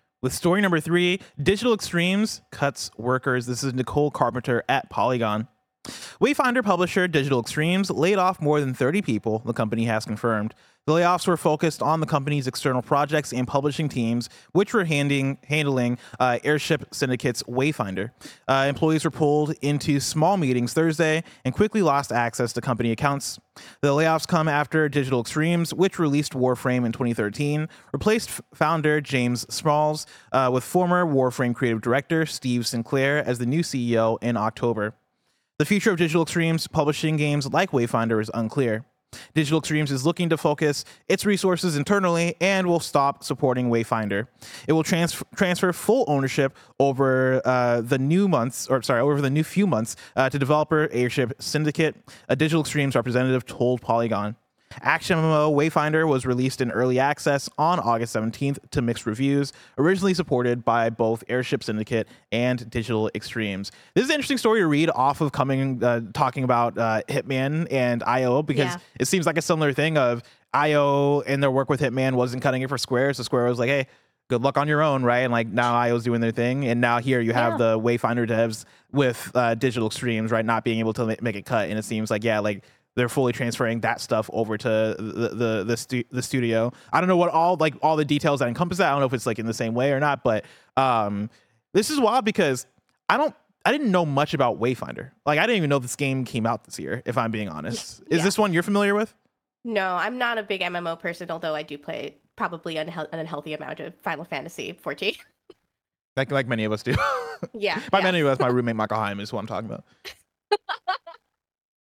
Speaker 1: with story number three Digital Extremes cuts workers. This is Nicole Carpenter at Polygon. Wayfinder publisher Digital Extremes laid off more than 30 people, the company has confirmed. The layoffs were focused on the company's external projects and publishing teams, which were handing, handling uh, Airship Syndicate's Wayfinder. Uh, employees were pulled into small meetings Thursday and quickly lost access to company accounts. The layoffs come after Digital Extremes, which released Warframe in 2013, replaced founder James Schmalz uh, with former Warframe creative director Steve Sinclair as the new CEO in October. The future of Digital Extremes publishing games like Wayfinder is unclear. Digital Extremes is looking to focus its resources internally and will stop supporting Wayfinder. It will trans- transfer full ownership over uh, the new months, or sorry, over the new few months uh, to developer Airship Syndicate. A Digital Extremes representative told Polygon. Action MMO Wayfinder was released in early access on August 17th to mixed reviews, originally supported by both Airship Syndicate and Digital Extremes. This is an interesting story to read off of coming uh, talking about uh, Hitman and IO because
Speaker 2: Yeah.
Speaker 1: it seems like a similar thing of IO and their work with Hitman wasn't cutting it for Square, so Square was like, hey, good luck on your own, right? And like now IO's doing their thing, and now here you have
Speaker 2: Yeah.
Speaker 1: the Wayfinder devs with uh, Digital Extremes, right, not being able to make it cut, and it seems like yeah, like they're fully transferring that stuff over to the the the, stu- the studio. I don't know what all like all the details that encompass that. I don't know if it's like in the same way or not, but um, this is wild because I don't. I didn't know much about Wayfinder. Like I didn't even know this game came out this year. If I'm being honest, is this one you're familiar with?
Speaker 2: No, I'm not a big MMO person, although I do play probably unhe- an unhealthy amount of Final Fantasy 14. [laughs]
Speaker 1: Like like many of us do.
Speaker 2: yeah. [laughs]
Speaker 1: By
Speaker 2: yeah.
Speaker 1: many of us, my [laughs] roommate Michael Heim is who I'm talking about.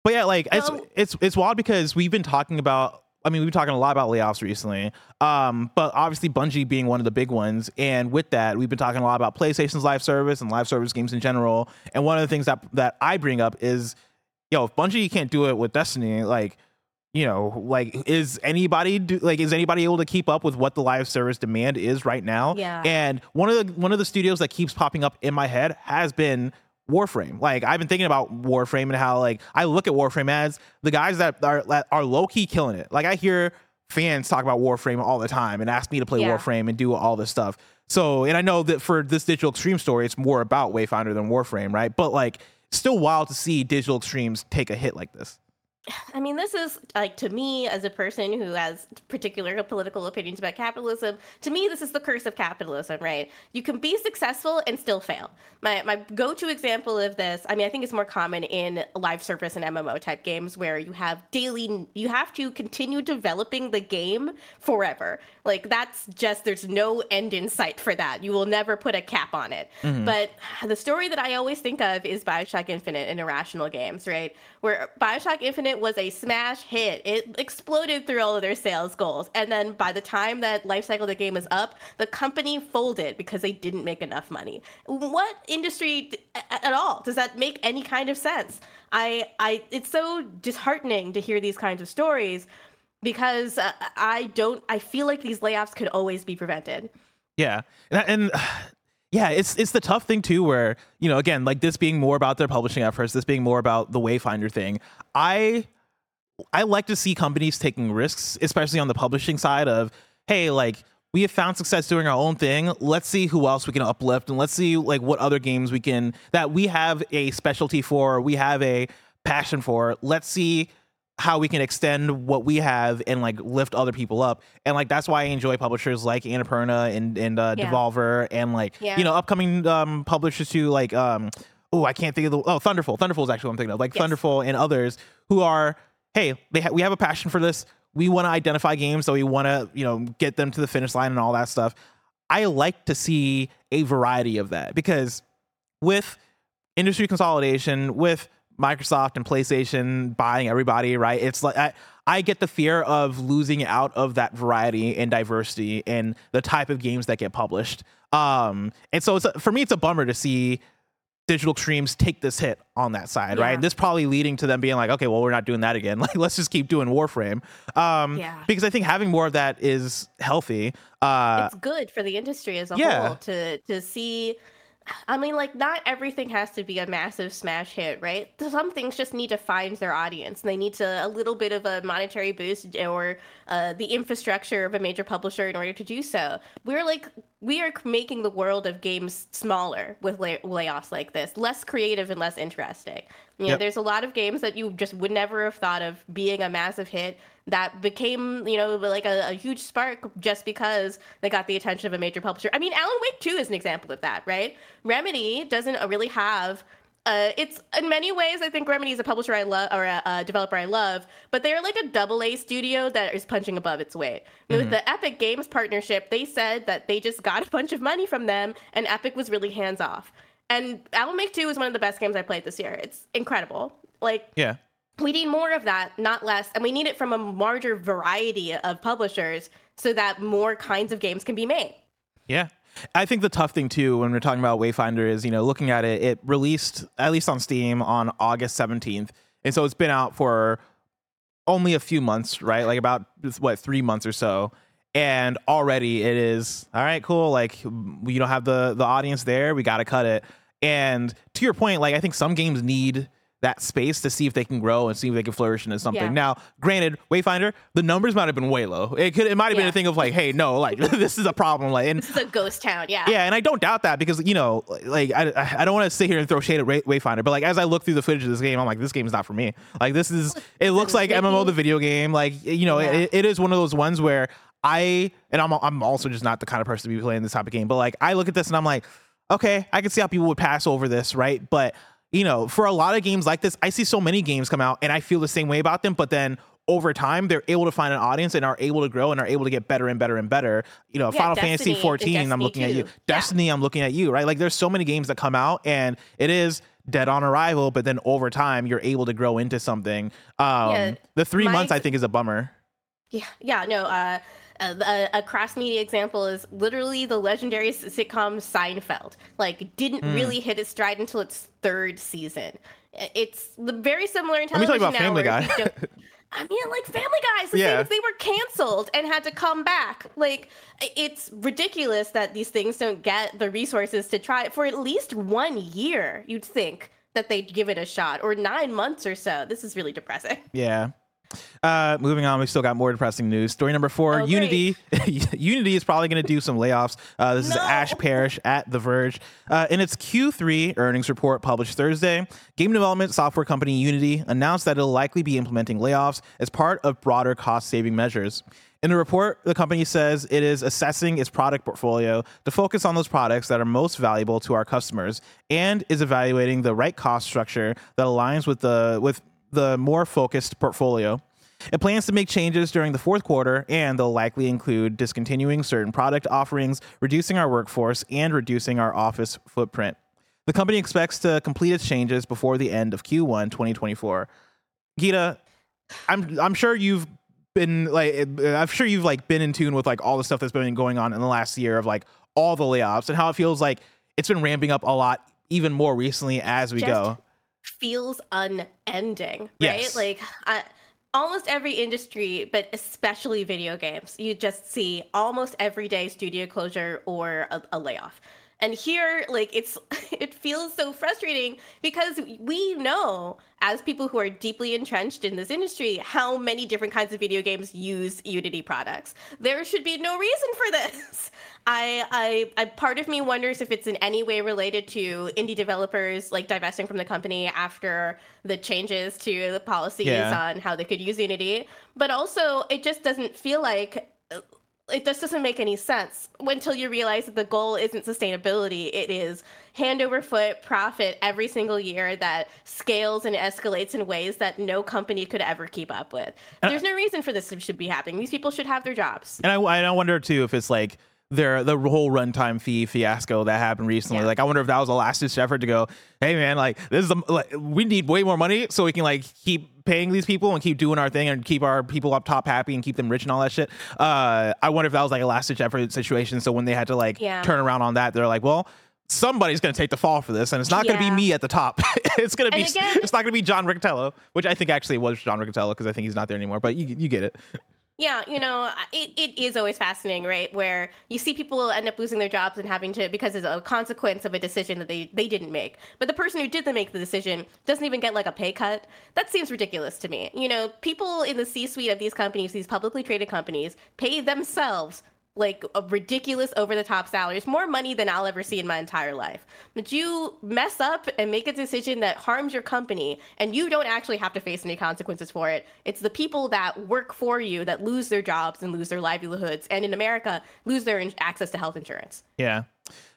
Speaker 1: But yeah, like it's it's it's wild because we've been talking about. I mean, we've been talking a lot about layoffs recently. Um, but obviously Bungie being one of the big ones, and with that, we've been talking a lot about PlayStation's live service and live service games in general. And one of the things that that I bring up is, yo, if Bungie can't do it with Destiny, like you know, like is anybody do, like is anybody able to keep up with what the live service demand is right now?
Speaker 2: Yeah.
Speaker 1: And one of the one of the studios that keeps popping up in my head has been Warframe. Like I've been thinking about Warframe and how like I look at Warframe as the guys that are that are low key killing it. Like I hear fans talk about Warframe all the time and ask me to play
Speaker 2: Yeah.
Speaker 1: Warframe and do all this stuff. So, and I know that for this digital extreme story, it's more about Wayfinder than Warframe, right? But like, still wild to see digital extremes take a hit like this. [sighs]
Speaker 2: I mean, this is like to me as a person who has particular political opinions about capitalism. To me, this is the curse of capitalism, right? You can be successful and still fail. My my go-to example of this, I mean, I think it's more common in live service and MMO type games where you have daily, you have to continue developing the game forever. Like that's just there's no end in sight for that. You will never put a cap on it. Mm-hmm. But the story that I always think of is Bioshock Infinite and Irrational Games, right? Where Bioshock Infinite was a smash hit. It exploded through all of their sales goals. And then by the time that life cycle of the game was up, the company folded because they didn't make enough money. What industry at all does that make any kind of sense? I I it's so disheartening to hear these kinds of stories because uh, I don't I feel like these layoffs could always be prevented.
Speaker 1: Yeah, and, and [sighs] yeah, it's it's the tough thing too, where you know, again, like this being more about their publishing efforts, this being more about the Wayfinder thing. I I like to see companies taking risks, especially on the publishing side. Of hey, like we have found success doing our own thing. Let's see who else we can uplift, and let's see like what other games we can that we have a specialty for, we have a passion for. Let's see how we can extend what we have and like lift other people up. And like that's why I enjoy publishers like Annapurna and and uh,
Speaker 2: Yeah.
Speaker 1: Devolver and like
Speaker 2: Yeah.
Speaker 1: you know upcoming um, publishers too, like um oh I can't think of the oh Thunderful. Thunderful is actually what I'm thinking of like
Speaker 2: Yes.
Speaker 1: Thunderful and others who are hey they ha- we have a passion for this. We want to identify games, so we want to you know get them to the finish line and all that stuff. I like to see a variety of that because with industry consolidation, with Microsoft and PlayStation buying everybody, right? It's like I, I get the fear of losing out of that variety and diversity and the type of games that get published. Um, and so it's a, for me, it's a bummer to see Digital Extremes take this hit on that side, right? And this probably leading to them being like, okay, well, we're not doing that again. [laughs] Like, let's just keep doing Warframe. Um,
Speaker 2: Yeah.
Speaker 1: because I think having more of that is healthy. Uh,
Speaker 2: it's good for the industry as a
Speaker 1: yeah.
Speaker 2: whole to to see I mean, like, not everything has to be a massive smash hit, right? Some things just need to find their audience. They need to a little bit of a monetary boost or uh, the infrastructure of a major publisher in order to do so. We're like we are making the world of games smaller with lay- layoffs like this, less creative and less interesting. You know,
Speaker 1: Yep.
Speaker 2: there's a lot of games that you just would never have thought of being a massive hit that became, you know, like a, a huge spark just because they got the attention of a major publisher. I mean, Alan Wake 2 is an example of that, right? Remedy doesn't really have uh, it's in many ways, I think Remedy is a publisher I love or a, a developer I love, but they're like a double A studio that is punching above its weight. With the Epic Games partnership, they said that they just got a bunch of money from them, and Epic was really hands off. And Alan Wake 2 is one of the best games I played this year. It's incredible. Like,
Speaker 1: Yeah.
Speaker 2: We need more of that, not less. And we need it from a larger variety of publishers so that more kinds of games can be made.
Speaker 1: Yeah. I think the tough thing too when we're talking about Wayfinder is, you know, looking at it, it released at least on Steam on August 17th. And so it's been out for only a few months, right? Like about what, 3 months or so. And already it is all right, cool. Like we don't have the the audience there. We got to cut it. And to your point, like I think some games need that space to see if they can grow and see if they can flourish into something.
Speaker 2: Yeah.
Speaker 1: Now, granted, Wayfinder, the numbers might have been way low. It could, it might have been a thing of like, hey, no, like [laughs] this is a problem. Like, and
Speaker 2: This is a ghost town, yeah.
Speaker 1: yeah, and I don't doubt that because you know, like I, I don't want to sit here and throw shade at Way- Wayfinder, but like as I look through the footage of this game, I'm like, this game is not for me. Like this is, it looks like MMO the video game. Like you know,
Speaker 2: Yeah.
Speaker 1: it, it is one of those ones where I and I'm I'm also just not the kind of person to be playing this type of game. But like I look at this and I'm like, okay, I can see how people would pass over this, right? But you know, for a lot of games like this, I see so many games come out and I feel the same way about them, but then. Over time, they're able to find an audience and are able to grow and are able to get better and better and better. You know,
Speaker 2: Yeah,
Speaker 1: Final
Speaker 2: Destiny
Speaker 1: Fantasy
Speaker 2: and
Speaker 1: 14, I'm looking at you.
Speaker 2: 2. Yeah.
Speaker 1: Destiny, I'm looking at you, right? Like there's so many games that come out and it is dead on arrival, but then over time you're able to grow into something. Um
Speaker 2: Yeah,
Speaker 1: the three
Speaker 2: my
Speaker 1: months I think is a bummer.
Speaker 2: Yeah, yeah, no. Uh, a, a cross media example is literally the legendary sitcom Seinfeld. Like, didn't
Speaker 1: Hmm.
Speaker 2: really hit its stride until its third season. It's very similar in
Speaker 1: Let me
Speaker 2: television
Speaker 1: about. Family Guy. [laughs]
Speaker 2: I mean, like Family Guys, the
Speaker 1: Yeah.
Speaker 2: things they were canceled and had to come back. Like, it's ridiculous that these things don't get the resources to try it for at least one year. You'd think that they'd give it a shot, or nine months or so. This is really depressing.
Speaker 1: Yeah. Uh, moving on, we still got more depressing news. Story number four:
Speaker 2: Oh,
Speaker 1: Unity. [laughs] Unity is probably going to do some layoffs. Uh, this is Ash Parrish at The Verge. Uh, in its Q3 earnings report published Thursday, game development software company Unity announced that it'll likely be implementing layoffs as part of broader cost-saving measures. In the report, the company says it is assessing its product portfolio to focus on those products that are most valuable to our customers and is evaluating the right cost structure that aligns with the with the more focused portfolio. It plans to make changes during the fourth quarter, and they'll likely include discontinuing certain product offerings, reducing our workforce, and reducing our office footprint. The company expects to complete its changes before the end of Q1 2024. Gita, I'm I'm sure you've been like I'm sure you've like been in tune with like all the stuff that's been going on in the last year of like all the layoffs and how it feels like it's been ramping up a lot even more recently as we
Speaker 2: Just
Speaker 1: go.
Speaker 2: Feels unending, right?
Speaker 1: Yes.
Speaker 2: Like I, almost every industry, but especially video games, you just see almost every day studio closure or a, a layoff. And here, like it's [laughs] it feels so frustrating because we know as people who are deeply entrenched in this industry how many different kinds of video games use Unity products. There should be no reason for this. [laughs] I, I, I part of me wonders if it's in any way related to indie developers like divesting from the company after the changes to the policies
Speaker 1: Yeah.
Speaker 2: on how they could use Unity. But also, it just doesn't feel like uh, it just doesn't make any sense until you realize that the goal isn't sustainability. It is hand over foot profit every single year that scales and escalates in ways that no company could ever keep up with. And There's no reason for this to should be happening. These people should have their jobs.
Speaker 1: And I, I wonder too if it's like their the whole runtime fee fiasco that happened recently.
Speaker 2: Yeah.
Speaker 1: Like I wonder if that was a last ditch effort to go, hey man, like this is a, like we need way more money so we can like keep paying these people and keep doing our thing and keep our people up top happy and keep them rich and all that shit. Uh, I wonder if that was like a last ditch effort situation. So when they had to like
Speaker 2: Yeah.
Speaker 1: turn around on that, they're like, well. Somebody's gonna take the fall for this, and it's not gonna be me at the top. [laughs] it's gonna be
Speaker 2: again,
Speaker 1: it's not gonna be John Riccitiello, which I think actually was John Riccitiello because I think he's not there anymore. But you you get it.
Speaker 2: Yeah, you know, it, it is always fascinating, right? Where you see people end up losing their jobs and having to because it's a consequence of a decision that they they didn't make. But the person who did make the decision doesn't even get like a pay cut. That seems ridiculous to me. You know, people in the C-suite of these companies, these publicly traded companies, pay themselves like a ridiculous over the top salaries, more money than I'll ever see in my entire life. But you mess up and make a decision that harms your company and you don't actually have to face any consequences for it. It's the people that work for you that lose their jobs and lose their livelihoods and in America lose their in- access to health insurance.
Speaker 1: Yeah.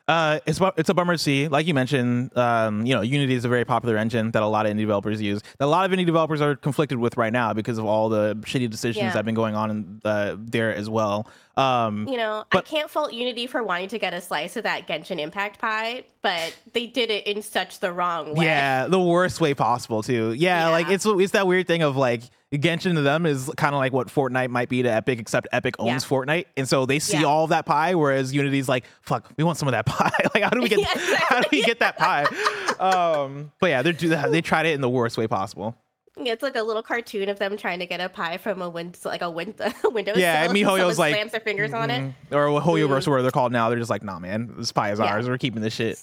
Speaker 1: Uh, it's it's a bummer to see. Like you mentioned, um, you know, Unity is a very popular engine that a lot of indie developers use. That a lot of indie developers are conflicted with right now because of all the shitty decisions
Speaker 2: Yeah.
Speaker 1: that have been going on in, uh, there as well. Um,
Speaker 2: You know,
Speaker 1: But-
Speaker 2: I can't fault Unity for wanting to get a slice of that Genshin Impact pie, but they did it in such the wrong way.
Speaker 1: Yeah, the worst way possible too. Yeah, like it's it's that weird thing of like Genshin to them is kind of like what Fortnite might be to Epic, except Epic owns
Speaker 2: Yeah.
Speaker 1: Fortnite, and so they see
Speaker 2: Yeah.
Speaker 1: all of that pie, whereas Unity's like, "Fuck, we want some of that pie." [laughs] like, how do we get [laughs]
Speaker 2: Yeah, [laughs]
Speaker 1: how do we get that pie? um, but yeah, they do that. They tried it in the worst way possible.
Speaker 2: Yeah, It's like a little cartoon of them trying to get a pie from a win- like a, win- a window.
Speaker 1: Yeah,
Speaker 2: sill,
Speaker 1: MiHoYo's like,
Speaker 2: slams their fingers on it.
Speaker 1: or HoYoverse, where they're called now. They're just like, "Nah, man, this pie is ours. We're keeping this shit."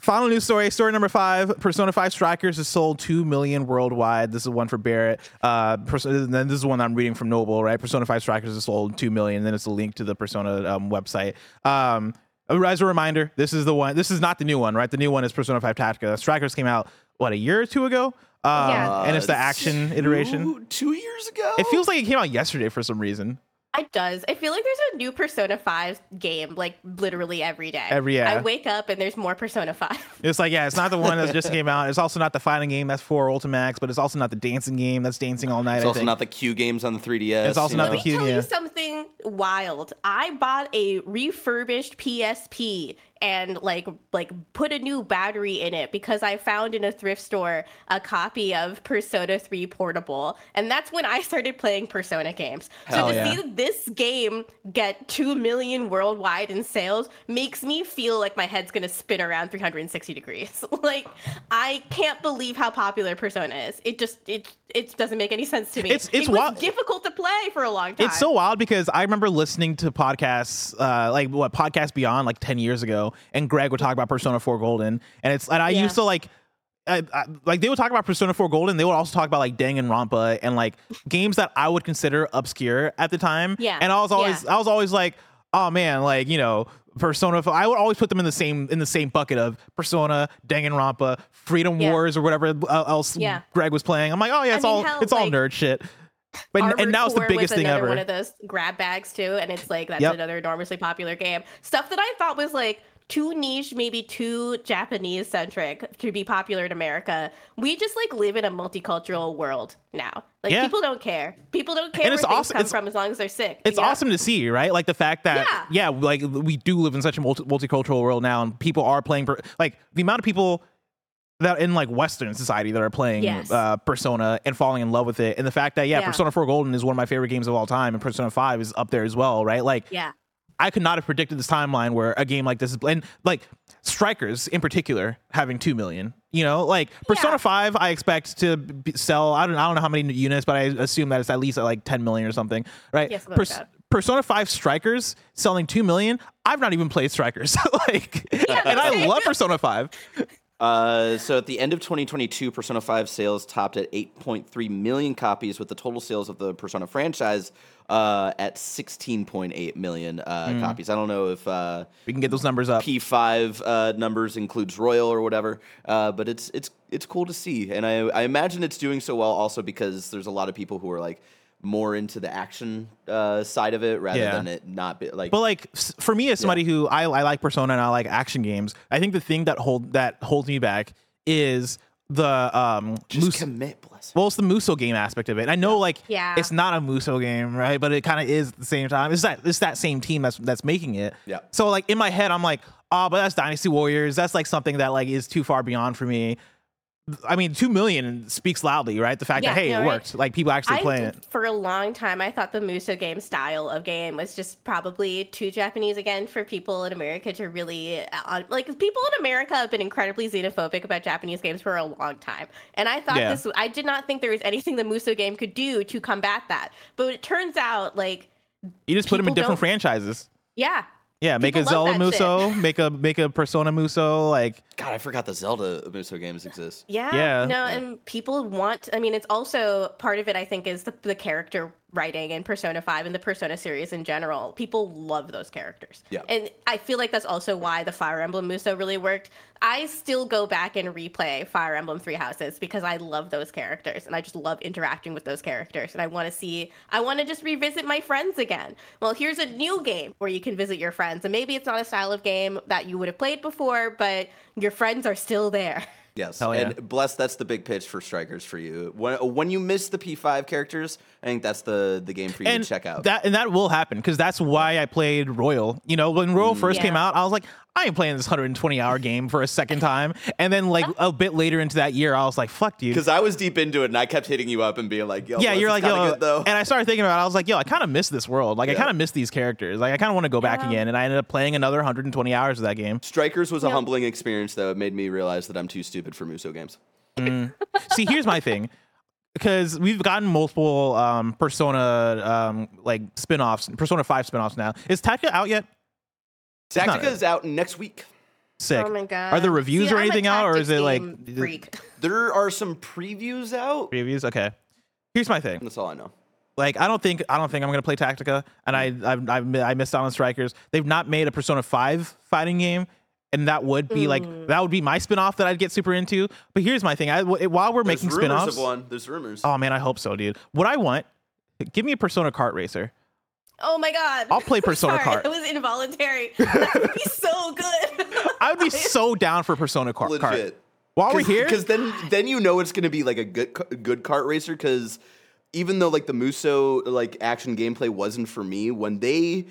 Speaker 1: Final news story. Story number five: Persona Five Strikers has sold two million worldwide. This is one for Barrett. Uh, Pers- and then this is one I'm reading from Noble. Right? Persona Five Strikers has sold two million. And then it's a link to the Persona um, website. Um, as a reminder, this is the one. This is not the new one, right? The new one is Persona Five Tactica. Strikers came out what a year or two ago. Um,
Speaker 2: Yeah.
Speaker 1: and it's the action iteration.
Speaker 3: Two, two years ago.
Speaker 1: It feels like it came out yesterday for some reason.
Speaker 2: It does. I feel like there's a new Persona 5 game like literally every day.
Speaker 1: Every- yeah.
Speaker 2: I wake up and there's more Persona 5. [laughs]
Speaker 1: It's like, yeah, it's not the one that just [laughs] came out. It's also not the fighting game that's for Ultimax, but it's also not the dancing game that's dancing all night.
Speaker 3: it's
Speaker 1: I
Speaker 3: also
Speaker 1: think.
Speaker 3: not the Q games on the 3DS.
Speaker 1: It's also
Speaker 3: you
Speaker 1: not
Speaker 3: know?
Speaker 1: the
Speaker 2: Let me
Speaker 1: Q-
Speaker 2: tell
Speaker 1: yeah.
Speaker 2: you something wild. I bought a refurbished PSP and like like put a new battery in it because I found in a thrift store a copy of Persona 3 Portable. And that's when I started playing Persona games.
Speaker 1: Hell
Speaker 2: so to
Speaker 1: yeah.
Speaker 2: see this game get 2 million worldwide in sales makes me feel like my head's going to spin around 360 degrees. [laughs] like I can't believe how popular Persona is. It just it it doesn't make any sense to me.
Speaker 1: It's- it's
Speaker 2: it
Speaker 1: wild.
Speaker 2: difficult to play for a long time.
Speaker 1: It's so wild because I remember listening to podcasts, uh, like what Podcast Beyond, like ten years ago, and Greg would talk about Persona Four Golden, and it's and I
Speaker 2: Yeah.
Speaker 1: used to like. I, I, like they would talk about Persona 4 Golden, they would also talk about like Danganronpa and like games that I would consider obscure at the time.
Speaker 2: Yeah,
Speaker 1: and I was always
Speaker 2: yeah.
Speaker 1: I was always like, oh man, like you know, Persona. I would always put them in the same in the same bucket of Persona, Dang and Danganronpa, Freedom
Speaker 2: Yeah.
Speaker 1: Wars, or whatever uh, else
Speaker 2: Yeah.
Speaker 1: Greg was playing. I'm like, oh yeah,
Speaker 2: I
Speaker 1: it's
Speaker 2: mean,
Speaker 1: all it's all
Speaker 2: like,
Speaker 1: nerd shit. But
Speaker 2: Armored
Speaker 1: and now it's the biggest thing
Speaker 2: another
Speaker 1: ever.
Speaker 2: One of those grab bags too, and it's like that's
Speaker 1: Yep.
Speaker 2: another enormously popular game. Stuff that I thought was like too niche, maybe too Japanese centric to be popular in America. We just like live in a multicultural world now. Like
Speaker 1: Yeah.
Speaker 2: people don't care. People don't care
Speaker 1: And
Speaker 2: where
Speaker 1: it's awesome-
Speaker 2: come
Speaker 1: it's-
Speaker 2: from as long as they're sick.
Speaker 1: it's
Speaker 2: you
Speaker 1: awesome to see, right? Like the fact that yeah, like we do live in such a multi- multicultural world now, and people are playing for like the amount of people that in like Western society that are playing
Speaker 2: Yes.
Speaker 1: uh, Persona and falling in love with it, and the fact that yeah,
Speaker 2: Yeah.
Speaker 1: Persona 4 Golden is one of my favorite games of all time, and Persona 5 is up there as well, right? Like
Speaker 2: Yeah.
Speaker 1: I could not have predicted this timeline where a game like this is and like strikers in particular having 2 million you know like persona
Speaker 2: Yeah.
Speaker 1: 5 i expect to b- sell i don't, I don't know how many units but i assume that it's at least at like 10 million or something right
Speaker 2: Yeah, something like that.
Speaker 1: persona 5 strikers selling 2 million i've not even played strikers [laughs] like and i love persona 5 [laughs]
Speaker 3: Uh, so at the end of 2022, Persona 5 sales topped at 8.3 million copies, with the total sales of the Persona franchise uh, at 16.8 million uh,
Speaker 1: Hmm.
Speaker 3: copies. I don't know if uh,
Speaker 1: we can get those numbers up
Speaker 3: P5 uh, numbers includes Royal or whatever, uh, but it's it's it's cool to see, and I I imagine it's doing so well also because there's a lot of people who are like more into the action uh, side of it rather
Speaker 1: Yeah.
Speaker 3: than it not be like.
Speaker 1: But like for me, as somebody who I, I like Persona and I like action games, I think the thing that hold that holds me back is the um
Speaker 3: just
Speaker 1: Mus-
Speaker 3: commit, bless.
Speaker 1: well, it's the Muso game aspect of it. And I know like
Speaker 2: Yeah.
Speaker 1: it's not a Muso game, right? But it kind of is at the same time. It's that it's that same team that's that's making it.
Speaker 3: Yeah.
Speaker 1: So like in my head, I'm like, oh, but that's Dynasty Warriors. That's like something that like is too far beyond for me. I mean, two million speaks loudly, right? The fact
Speaker 2: Yeah,
Speaker 1: that hey,
Speaker 2: no,
Speaker 1: it
Speaker 2: right.
Speaker 1: worked. Like people actually
Speaker 2: I
Speaker 1: playing it.
Speaker 2: for a long time I thought the Muso game style of game was just probably too Japanese again for people in America to really uh, like people in America have been incredibly xenophobic about Japanese games for a long time. And I thought
Speaker 1: Yeah.
Speaker 2: this I did not think there was anything the Muso game could do to combat that. But it turns out like
Speaker 1: You just put them in different franchises.
Speaker 2: yeah.
Speaker 1: Yeah, make a
Speaker 2: People love
Speaker 1: Zelda
Speaker 2: that shit.
Speaker 1: Muso, make a make a Persona Muso, like [laughs]
Speaker 3: God, I forgot the Zelda Muso games exist.
Speaker 2: Yeah.
Speaker 1: Yeah.
Speaker 2: No, and people want I mean it's also part of it I think is the, the character writing and Persona 5 and the Persona series in general. People love those characters.
Speaker 3: Yeah.
Speaker 2: And I feel like that's also why the Fire Emblem Muso really worked. I still go back and replay Fire Emblem Three Houses because I love those characters and I just love interacting with those characters. And I want to see, I want to just revisit my friends again. Well, here's a new game where you can visit your friends. And maybe it's not a style of game that you would have played before, but your friends are still there. [laughs]
Speaker 3: Yes,
Speaker 1: Hell yeah.
Speaker 3: and bless. That's the big pitch for strikers for you. When when you miss the P five characters, I think that's the the game for you
Speaker 1: and
Speaker 3: to check out.
Speaker 1: that and that will happen because that's why I played Royal. You know, when Royal mm. first came out, I was like, I ain't playing this 120 hour game for a second time. And then like a bit later into that year, I was like, fuck, dude.
Speaker 3: Because I was deep into it, and I kept hitting you up and being like, "Yo,
Speaker 1: yeah, you're like, yo,
Speaker 3: good, though."
Speaker 1: and I started thinking about it. I was like, yo, I kind of miss this world. Like, I kind of miss these characters. Like, I kind of want to go back
Speaker 2: Yeah.
Speaker 1: again. And I ended up playing another 120 hours of that game.
Speaker 3: Strikers was a humbling experience, though. It made me realize that I'm too stupid for Muso games.
Speaker 1: See, here's my thing. Because we've gotten multiple um, Persona um, like spin-offs, Persona 5 spin-offs now. Is Tactica out yet? Not
Speaker 3: Tactica
Speaker 1: it.
Speaker 3: is out next week.
Speaker 1: Sick.
Speaker 2: Oh my god.
Speaker 1: Are the reviews
Speaker 2: See,
Speaker 1: or
Speaker 2: I'm
Speaker 1: anything out, or is it like
Speaker 2: freak?
Speaker 3: There are some previews out.
Speaker 1: Previews. Okay. Here's my thing.
Speaker 3: That's all I know.
Speaker 1: Like, I don't think I don't think I'm gonna play Tactica, and I I've, I've I missed out on Strikers. They've not made a Persona 5 fighting game, and that would be like
Speaker 2: Mm.
Speaker 1: that would be my spin-off that I'd get super into. But here's my thing: I while we're
Speaker 3: There's
Speaker 1: making
Speaker 3: rumors
Speaker 1: spin-offs,
Speaker 3: of one. There's rumors.
Speaker 1: oh man, I hope so, dude. What I want, give me a Persona Kart Racer.
Speaker 2: Oh my god.
Speaker 1: I'll play Persona
Speaker 2: Sorry,
Speaker 1: Kart.
Speaker 2: It was involuntary. [laughs] That would be so good.
Speaker 1: I would be [laughs] so down for Persona Kart. Kart.
Speaker 3: Legit.
Speaker 1: While we're here,
Speaker 3: because then then you know it's gonna be like a good ca- good kart racer. Because even though like the Muso like action gameplay wasn't for me, when they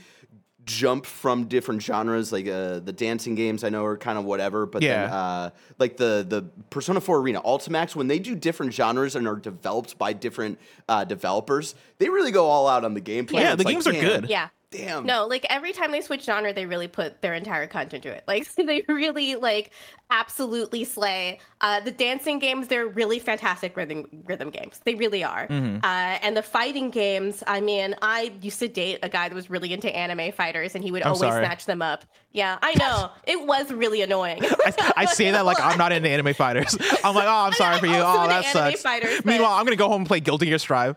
Speaker 3: jump from different genres, like uh, the dancing games, I know are kind of whatever, but then
Speaker 1: Yeah.
Speaker 3: uh, like the the Persona 4 Arena Ultimax, when they do different genres and are developed by different uh, developers, they really go all out on the gameplay.
Speaker 1: Yeah, the
Speaker 3: like,
Speaker 1: games are
Speaker 3: damn,
Speaker 1: good.
Speaker 2: yeah.
Speaker 3: Damn.
Speaker 2: No, like every time they switch genre, they really put their entire content into it. Like [laughs] they really like absolutely slay. Uh, the dancing games, they're really fantastic rhythm rhythm games. They really are.
Speaker 1: Mm-hmm.
Speaker 2: Uh, and the fighting games, I mean, I used to date a guy that was really into anime fighters, and he would
Speaker 1: I'm
Speaker 2: always
Speaker 1: sorry.
Speaker 2: snatch them up. Yeah, I know. [laughs] it was really annoying. [laughs]
Speaker 1: I, I say that like I'm not into anime fighters. I'm like, oh, I'm sorry for you. Oh, that sucks.
Speaker 2: fighters,
Speaker 1: Meanwhile, I'm gonna go home and play Guilty Gear Strive.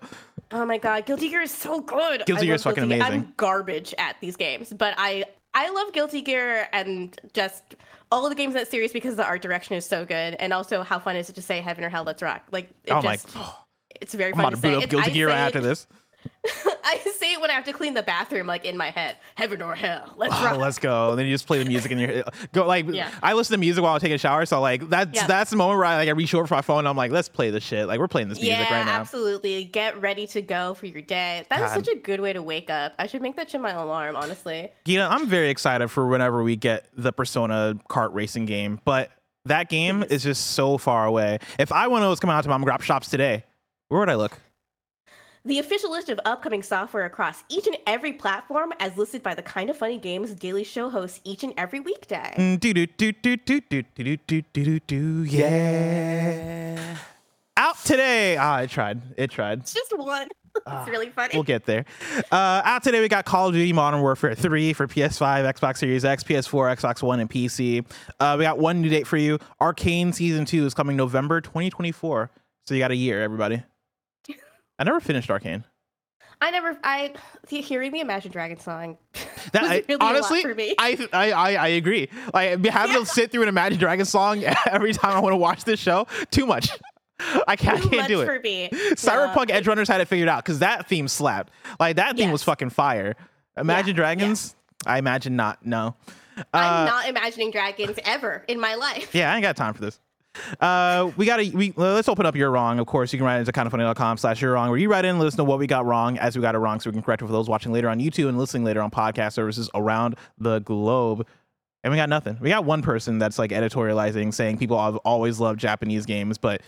Speaker 2: Oh my god, Guilty Gear is so good.
Speaker 1: Guilty Gear is fucking
Speaker 2: Guilty Gear.
Speaker 1: amazing.
Speaker 2: I'm garbage at these games, but I I love Guilty Gear and just all the games in that series because the art direction is so good, and also how fun is it to say "Heaven or Hell, let's rock"? Like, it
Speaker 1: Oh my-
Speaker 2: just, [sighs] it's very
Speaker 1: I'm
Speaker 2: fun
Speaker 1: about
Speaker 2: to
Speaker 1: to boot up Guilty Gear after this. [laughs]
Speaker 2: I say it when I have to clean the bathroom, like in my head, "Heaven or Hell, let's
Speaker 1: Oh, let's go. And then you just play the music in your head. go. Like
Speaker 2: Yeah.
Speaker 1: I listen to music while I'm taking a shower, so like that's
Speaker 2: Yeah.
Speaker 1: that's the moment where I like I reach over for my phone. and I'm like, let's play this shit. Like we're playing this music
Speaker 2: yeah,
Speaker 1: right now.
Speaker 2: absolutely. Get ready to go for your day. That is such a good way to wake up. I should make that shit my alarm, honestly.
Speaker 1: Gita, I'm very excited for whenever we get the Persona kart racing game, but that game is just so far away. If I want to know what's coming out to mom and grab shops today, where would I look?
Speaker 2: The official list of upcoming software across each and every platform, as listed by the Kind of Funny Games Daily Show hosts each and every weekday.
Speaker 1: Mm, Do do do do do do do do do do do yeah. Out today. Ah, it tried. It tried.
Speaker 2: It's just one. it's really funny.
Speaker 1: We'll get there. Uh, out today, we got Call of Duty Modern Warfare 3 for PS5, Xbox Series X, PS4, Xbox One, and PC. Uh, we got one new date for you. Arcane Season 2 is coming November 2024. So you got a year, everybody. I never finished Arcane.
Speaker 2: I never, I hearing the Imagine Dragons song.
Speaker 1: That I,
Speaker 2: really
Speaker 1: honestly,
Speaker 2: for me.
Speaker 1: I, I I I agree. Like having to sit through an Imagine Dragons song [laughs] every time I want to watch this show, too much. [laughs] I can't, I
Speaker 2: Too
Speaker 1: can't
Speaker 2: much
Speaker 1: do it.
Speaker 2: for me.
Speaker 1: Cyberpunk Edge Runners had it figured out because that theme slapped. Like that theme was fucking fire. Imagine
Speaker 2: Yeah,
Speaker 1: Dragons, I imagine not. No.
Speaker 2: I'm uh, not imagining dragons ever in my life.
Speaker 1: Yeah, I ain't got time for this. Uh, we gotta we let's open up you're wrong. Of course, you can write into kindafunny.com slash you're wrong, where you write in, let us know what we got wrong as we got it wrong, so we can correct it for those watching later on YouTube and listening later on podcast services around the globe. And we got nothing. We got one person that's like editorializing, saying people have always loved Japanese games, but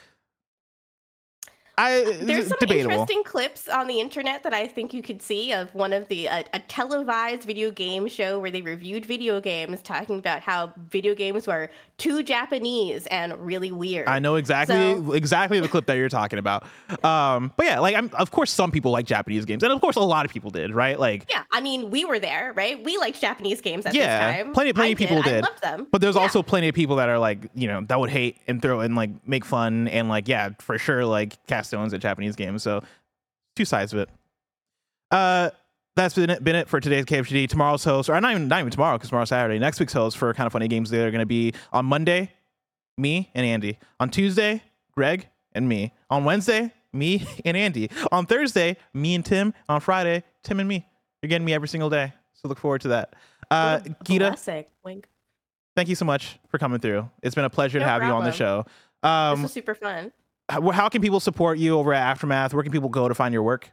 Speaker 1: I
Speaker 2: There's some
Speaker 1: debatable.
Speaker 2: interesting clips on the internet that I think you could see of one of the uh, a televised video game show where they reviewed video games, talking about how video games were too Japanese and really weird.
Speaker 1: I know exactly
Speaker 2: So-
Speaker 1: exactly the clip that you're talking about. Um, but yeah, like I'm of course some people like Japanese games, and of course a lot of people did, right? Like
Speaker 2: Yeah, I mean, we were there, right? We liked Japanese games at
Speaker 1: yeah,
Speaker 2: this time.
Speaker 1: plenty plenty of people
Speaker 2: did.
Speaker 1: did.
Speaker 2: I loved them.
Speaker 1: But there's
Speaker 2: Yeah.
Speaker 1: also plenty of people that are like, you know, that would hate and throw and like make fun and like, yeah, for sure, like cast stones at Japanese games. So two sides of it. Uh, that's been it, been it for today's KFGD. Tomorrow's host, or not even not even tomorrow because tomorrow's Saturday. Next week's host for kind of funny games. They're going to be on Monday, me and Andy. On Tuesday, Greg and me. On Wednesday, me [laughs] and Andy. On Thursday, me and Tim. On Friday, Tim and me. You're getting me every single day. So look forward to that. Uh, Gita.
Speaker 2: Wink.
Speaker 1: thank you so much for coming through. It's been a pleasure to
Speaker 2: No
Speaker 1: have you on the show.
Speaker 2: problem. this
Speaker 1: Um,
Speaker 2: was super fun.
Speaker 1: How, can people support you over at Aftermath? Where can people go to find your work?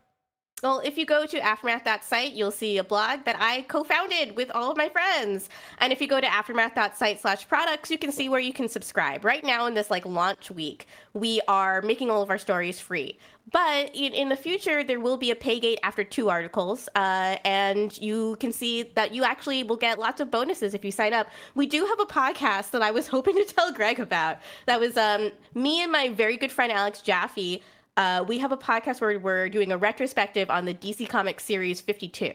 Speaker 2: Well, if you go to aftermath.site, you'll see a blog that I co-founded with all of my friends. And if you go to aftermath.site slash products, you can see where you can subscribe. Right now in this like launch week, we are making all of our stories free. But in, in the future, there will be a pay gate after two articles. Uh, and you can see that you actually will get lots of bonuses if you sign up. We do have a podcast that I was [laughs] hoping to tell Greg about. That was um, me and my very good friend Alex Jaffe uh, we have a podcast where we're doing a retrospective on the DC Comics series 52.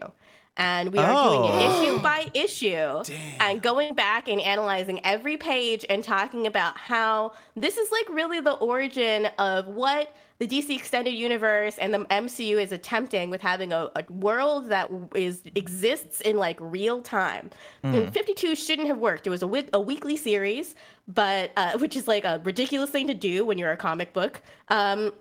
Speaker 2: And we are doing it
Speaker 1: Oh.
Speaker 2: issue by issue and going back and analyzing every page and talking about how this is like really the origin of what the DC extended universe and the MCU is attempting with having a, a world that is exists in like real time. And 52 shouldn't have worked. It was a, wi- a weekly series, but uh, which is like a ridiculous thing to do when you're a comic book. Um,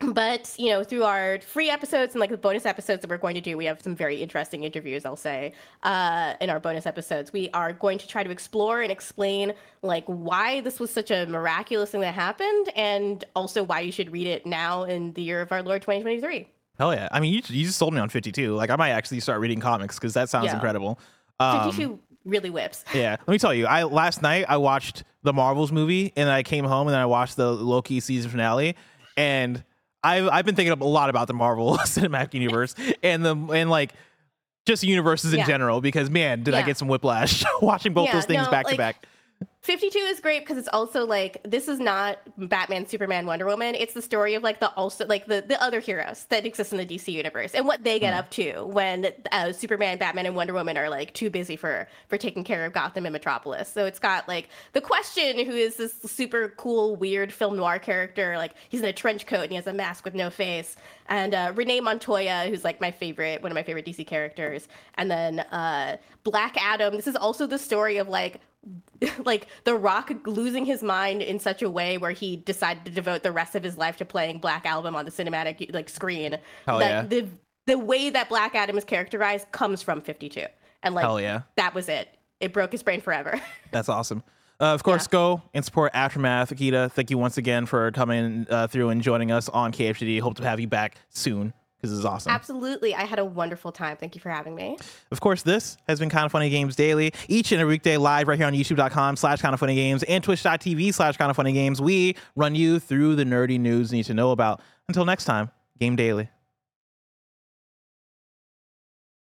Speaker 2: but you know through our free episodes and like the bonus episodes that we're going to do we have some very interesting interviews i'll say uh, in our bonus episodes we are going to try to explore and explain like why this was such a miraculous thing that happened and also why you should read it now in the year of our lord 2023
Speaker 1: Hell yeah! I mean, you, you just sold me on 52. Like, I might actually start reading comics because that sounds
Speaker 2: Yeah.
Speaker 1: incredible. Um,
Speaker 2: 52 really whips
Speaker 1: yeah, [laughs] let me tell you. I last night I watched the Marvels movie, and then I came home and then I watched the Loki season finale, and I've I've been thinking a lot about the Marvel [laughs] Cinematic Universe and the and like just universes in
Speaker 2: Yeah.
Speaker 1: general because man, did I get some whiplash [laughs] watching both
Speaker 2: Yeah,
Speaker 1: those things
Speaker 2: no,
Speaker 1: back to back.
Speaker 2: 52 is great because it's also like this is not Batman, Superman, Wonder Woman. It's the story of like the also like the the other heroes that exist in the DC universe and what they get up to when uh, Superman, Batman, and Wonder Woman are like too busy for for taking care of Gotham and Metropolis. So it's got like the Question, who is this super cool, weird film noir character. Like he's in a trench coat and he has a mask with no face. And uh, Renee Montoya, who's like my favorite, one of my favorite DC characters. And then uh, Black Adam. This is also the story of like [laughs] like The Rock losing his mind in such a way where he decided to devote the rest of his life to playing Black Adam on the cinematic like screen.
Speaker 1: Hell
Speaker 2: that
Speaker 1: yeah.
Speaker 2: the the way that Black Adam is characterized comes from 52. And like
Speaker 1: Hell yeah.
Speaker 2: that was it. It broke his brain forever. [laughs]
Speaker 1: That's awesome. Uh, of course, go and support Aftermath. Gita, thank you once again for coming uh, through and joining us on KFGD. Hope to have you back soon because is awesome.
Speaker 2: Absolutely. I had a wonderful time. Thank you for having me.
Speaker 1: Of course, this has been Kind of Funny Games Daily, each and every weekday live right here on youtube.com slash kind of funny games and twitch.tv slash kind of funny games. We run you through the nerdy news you need to know about. Until next time, Game Daily.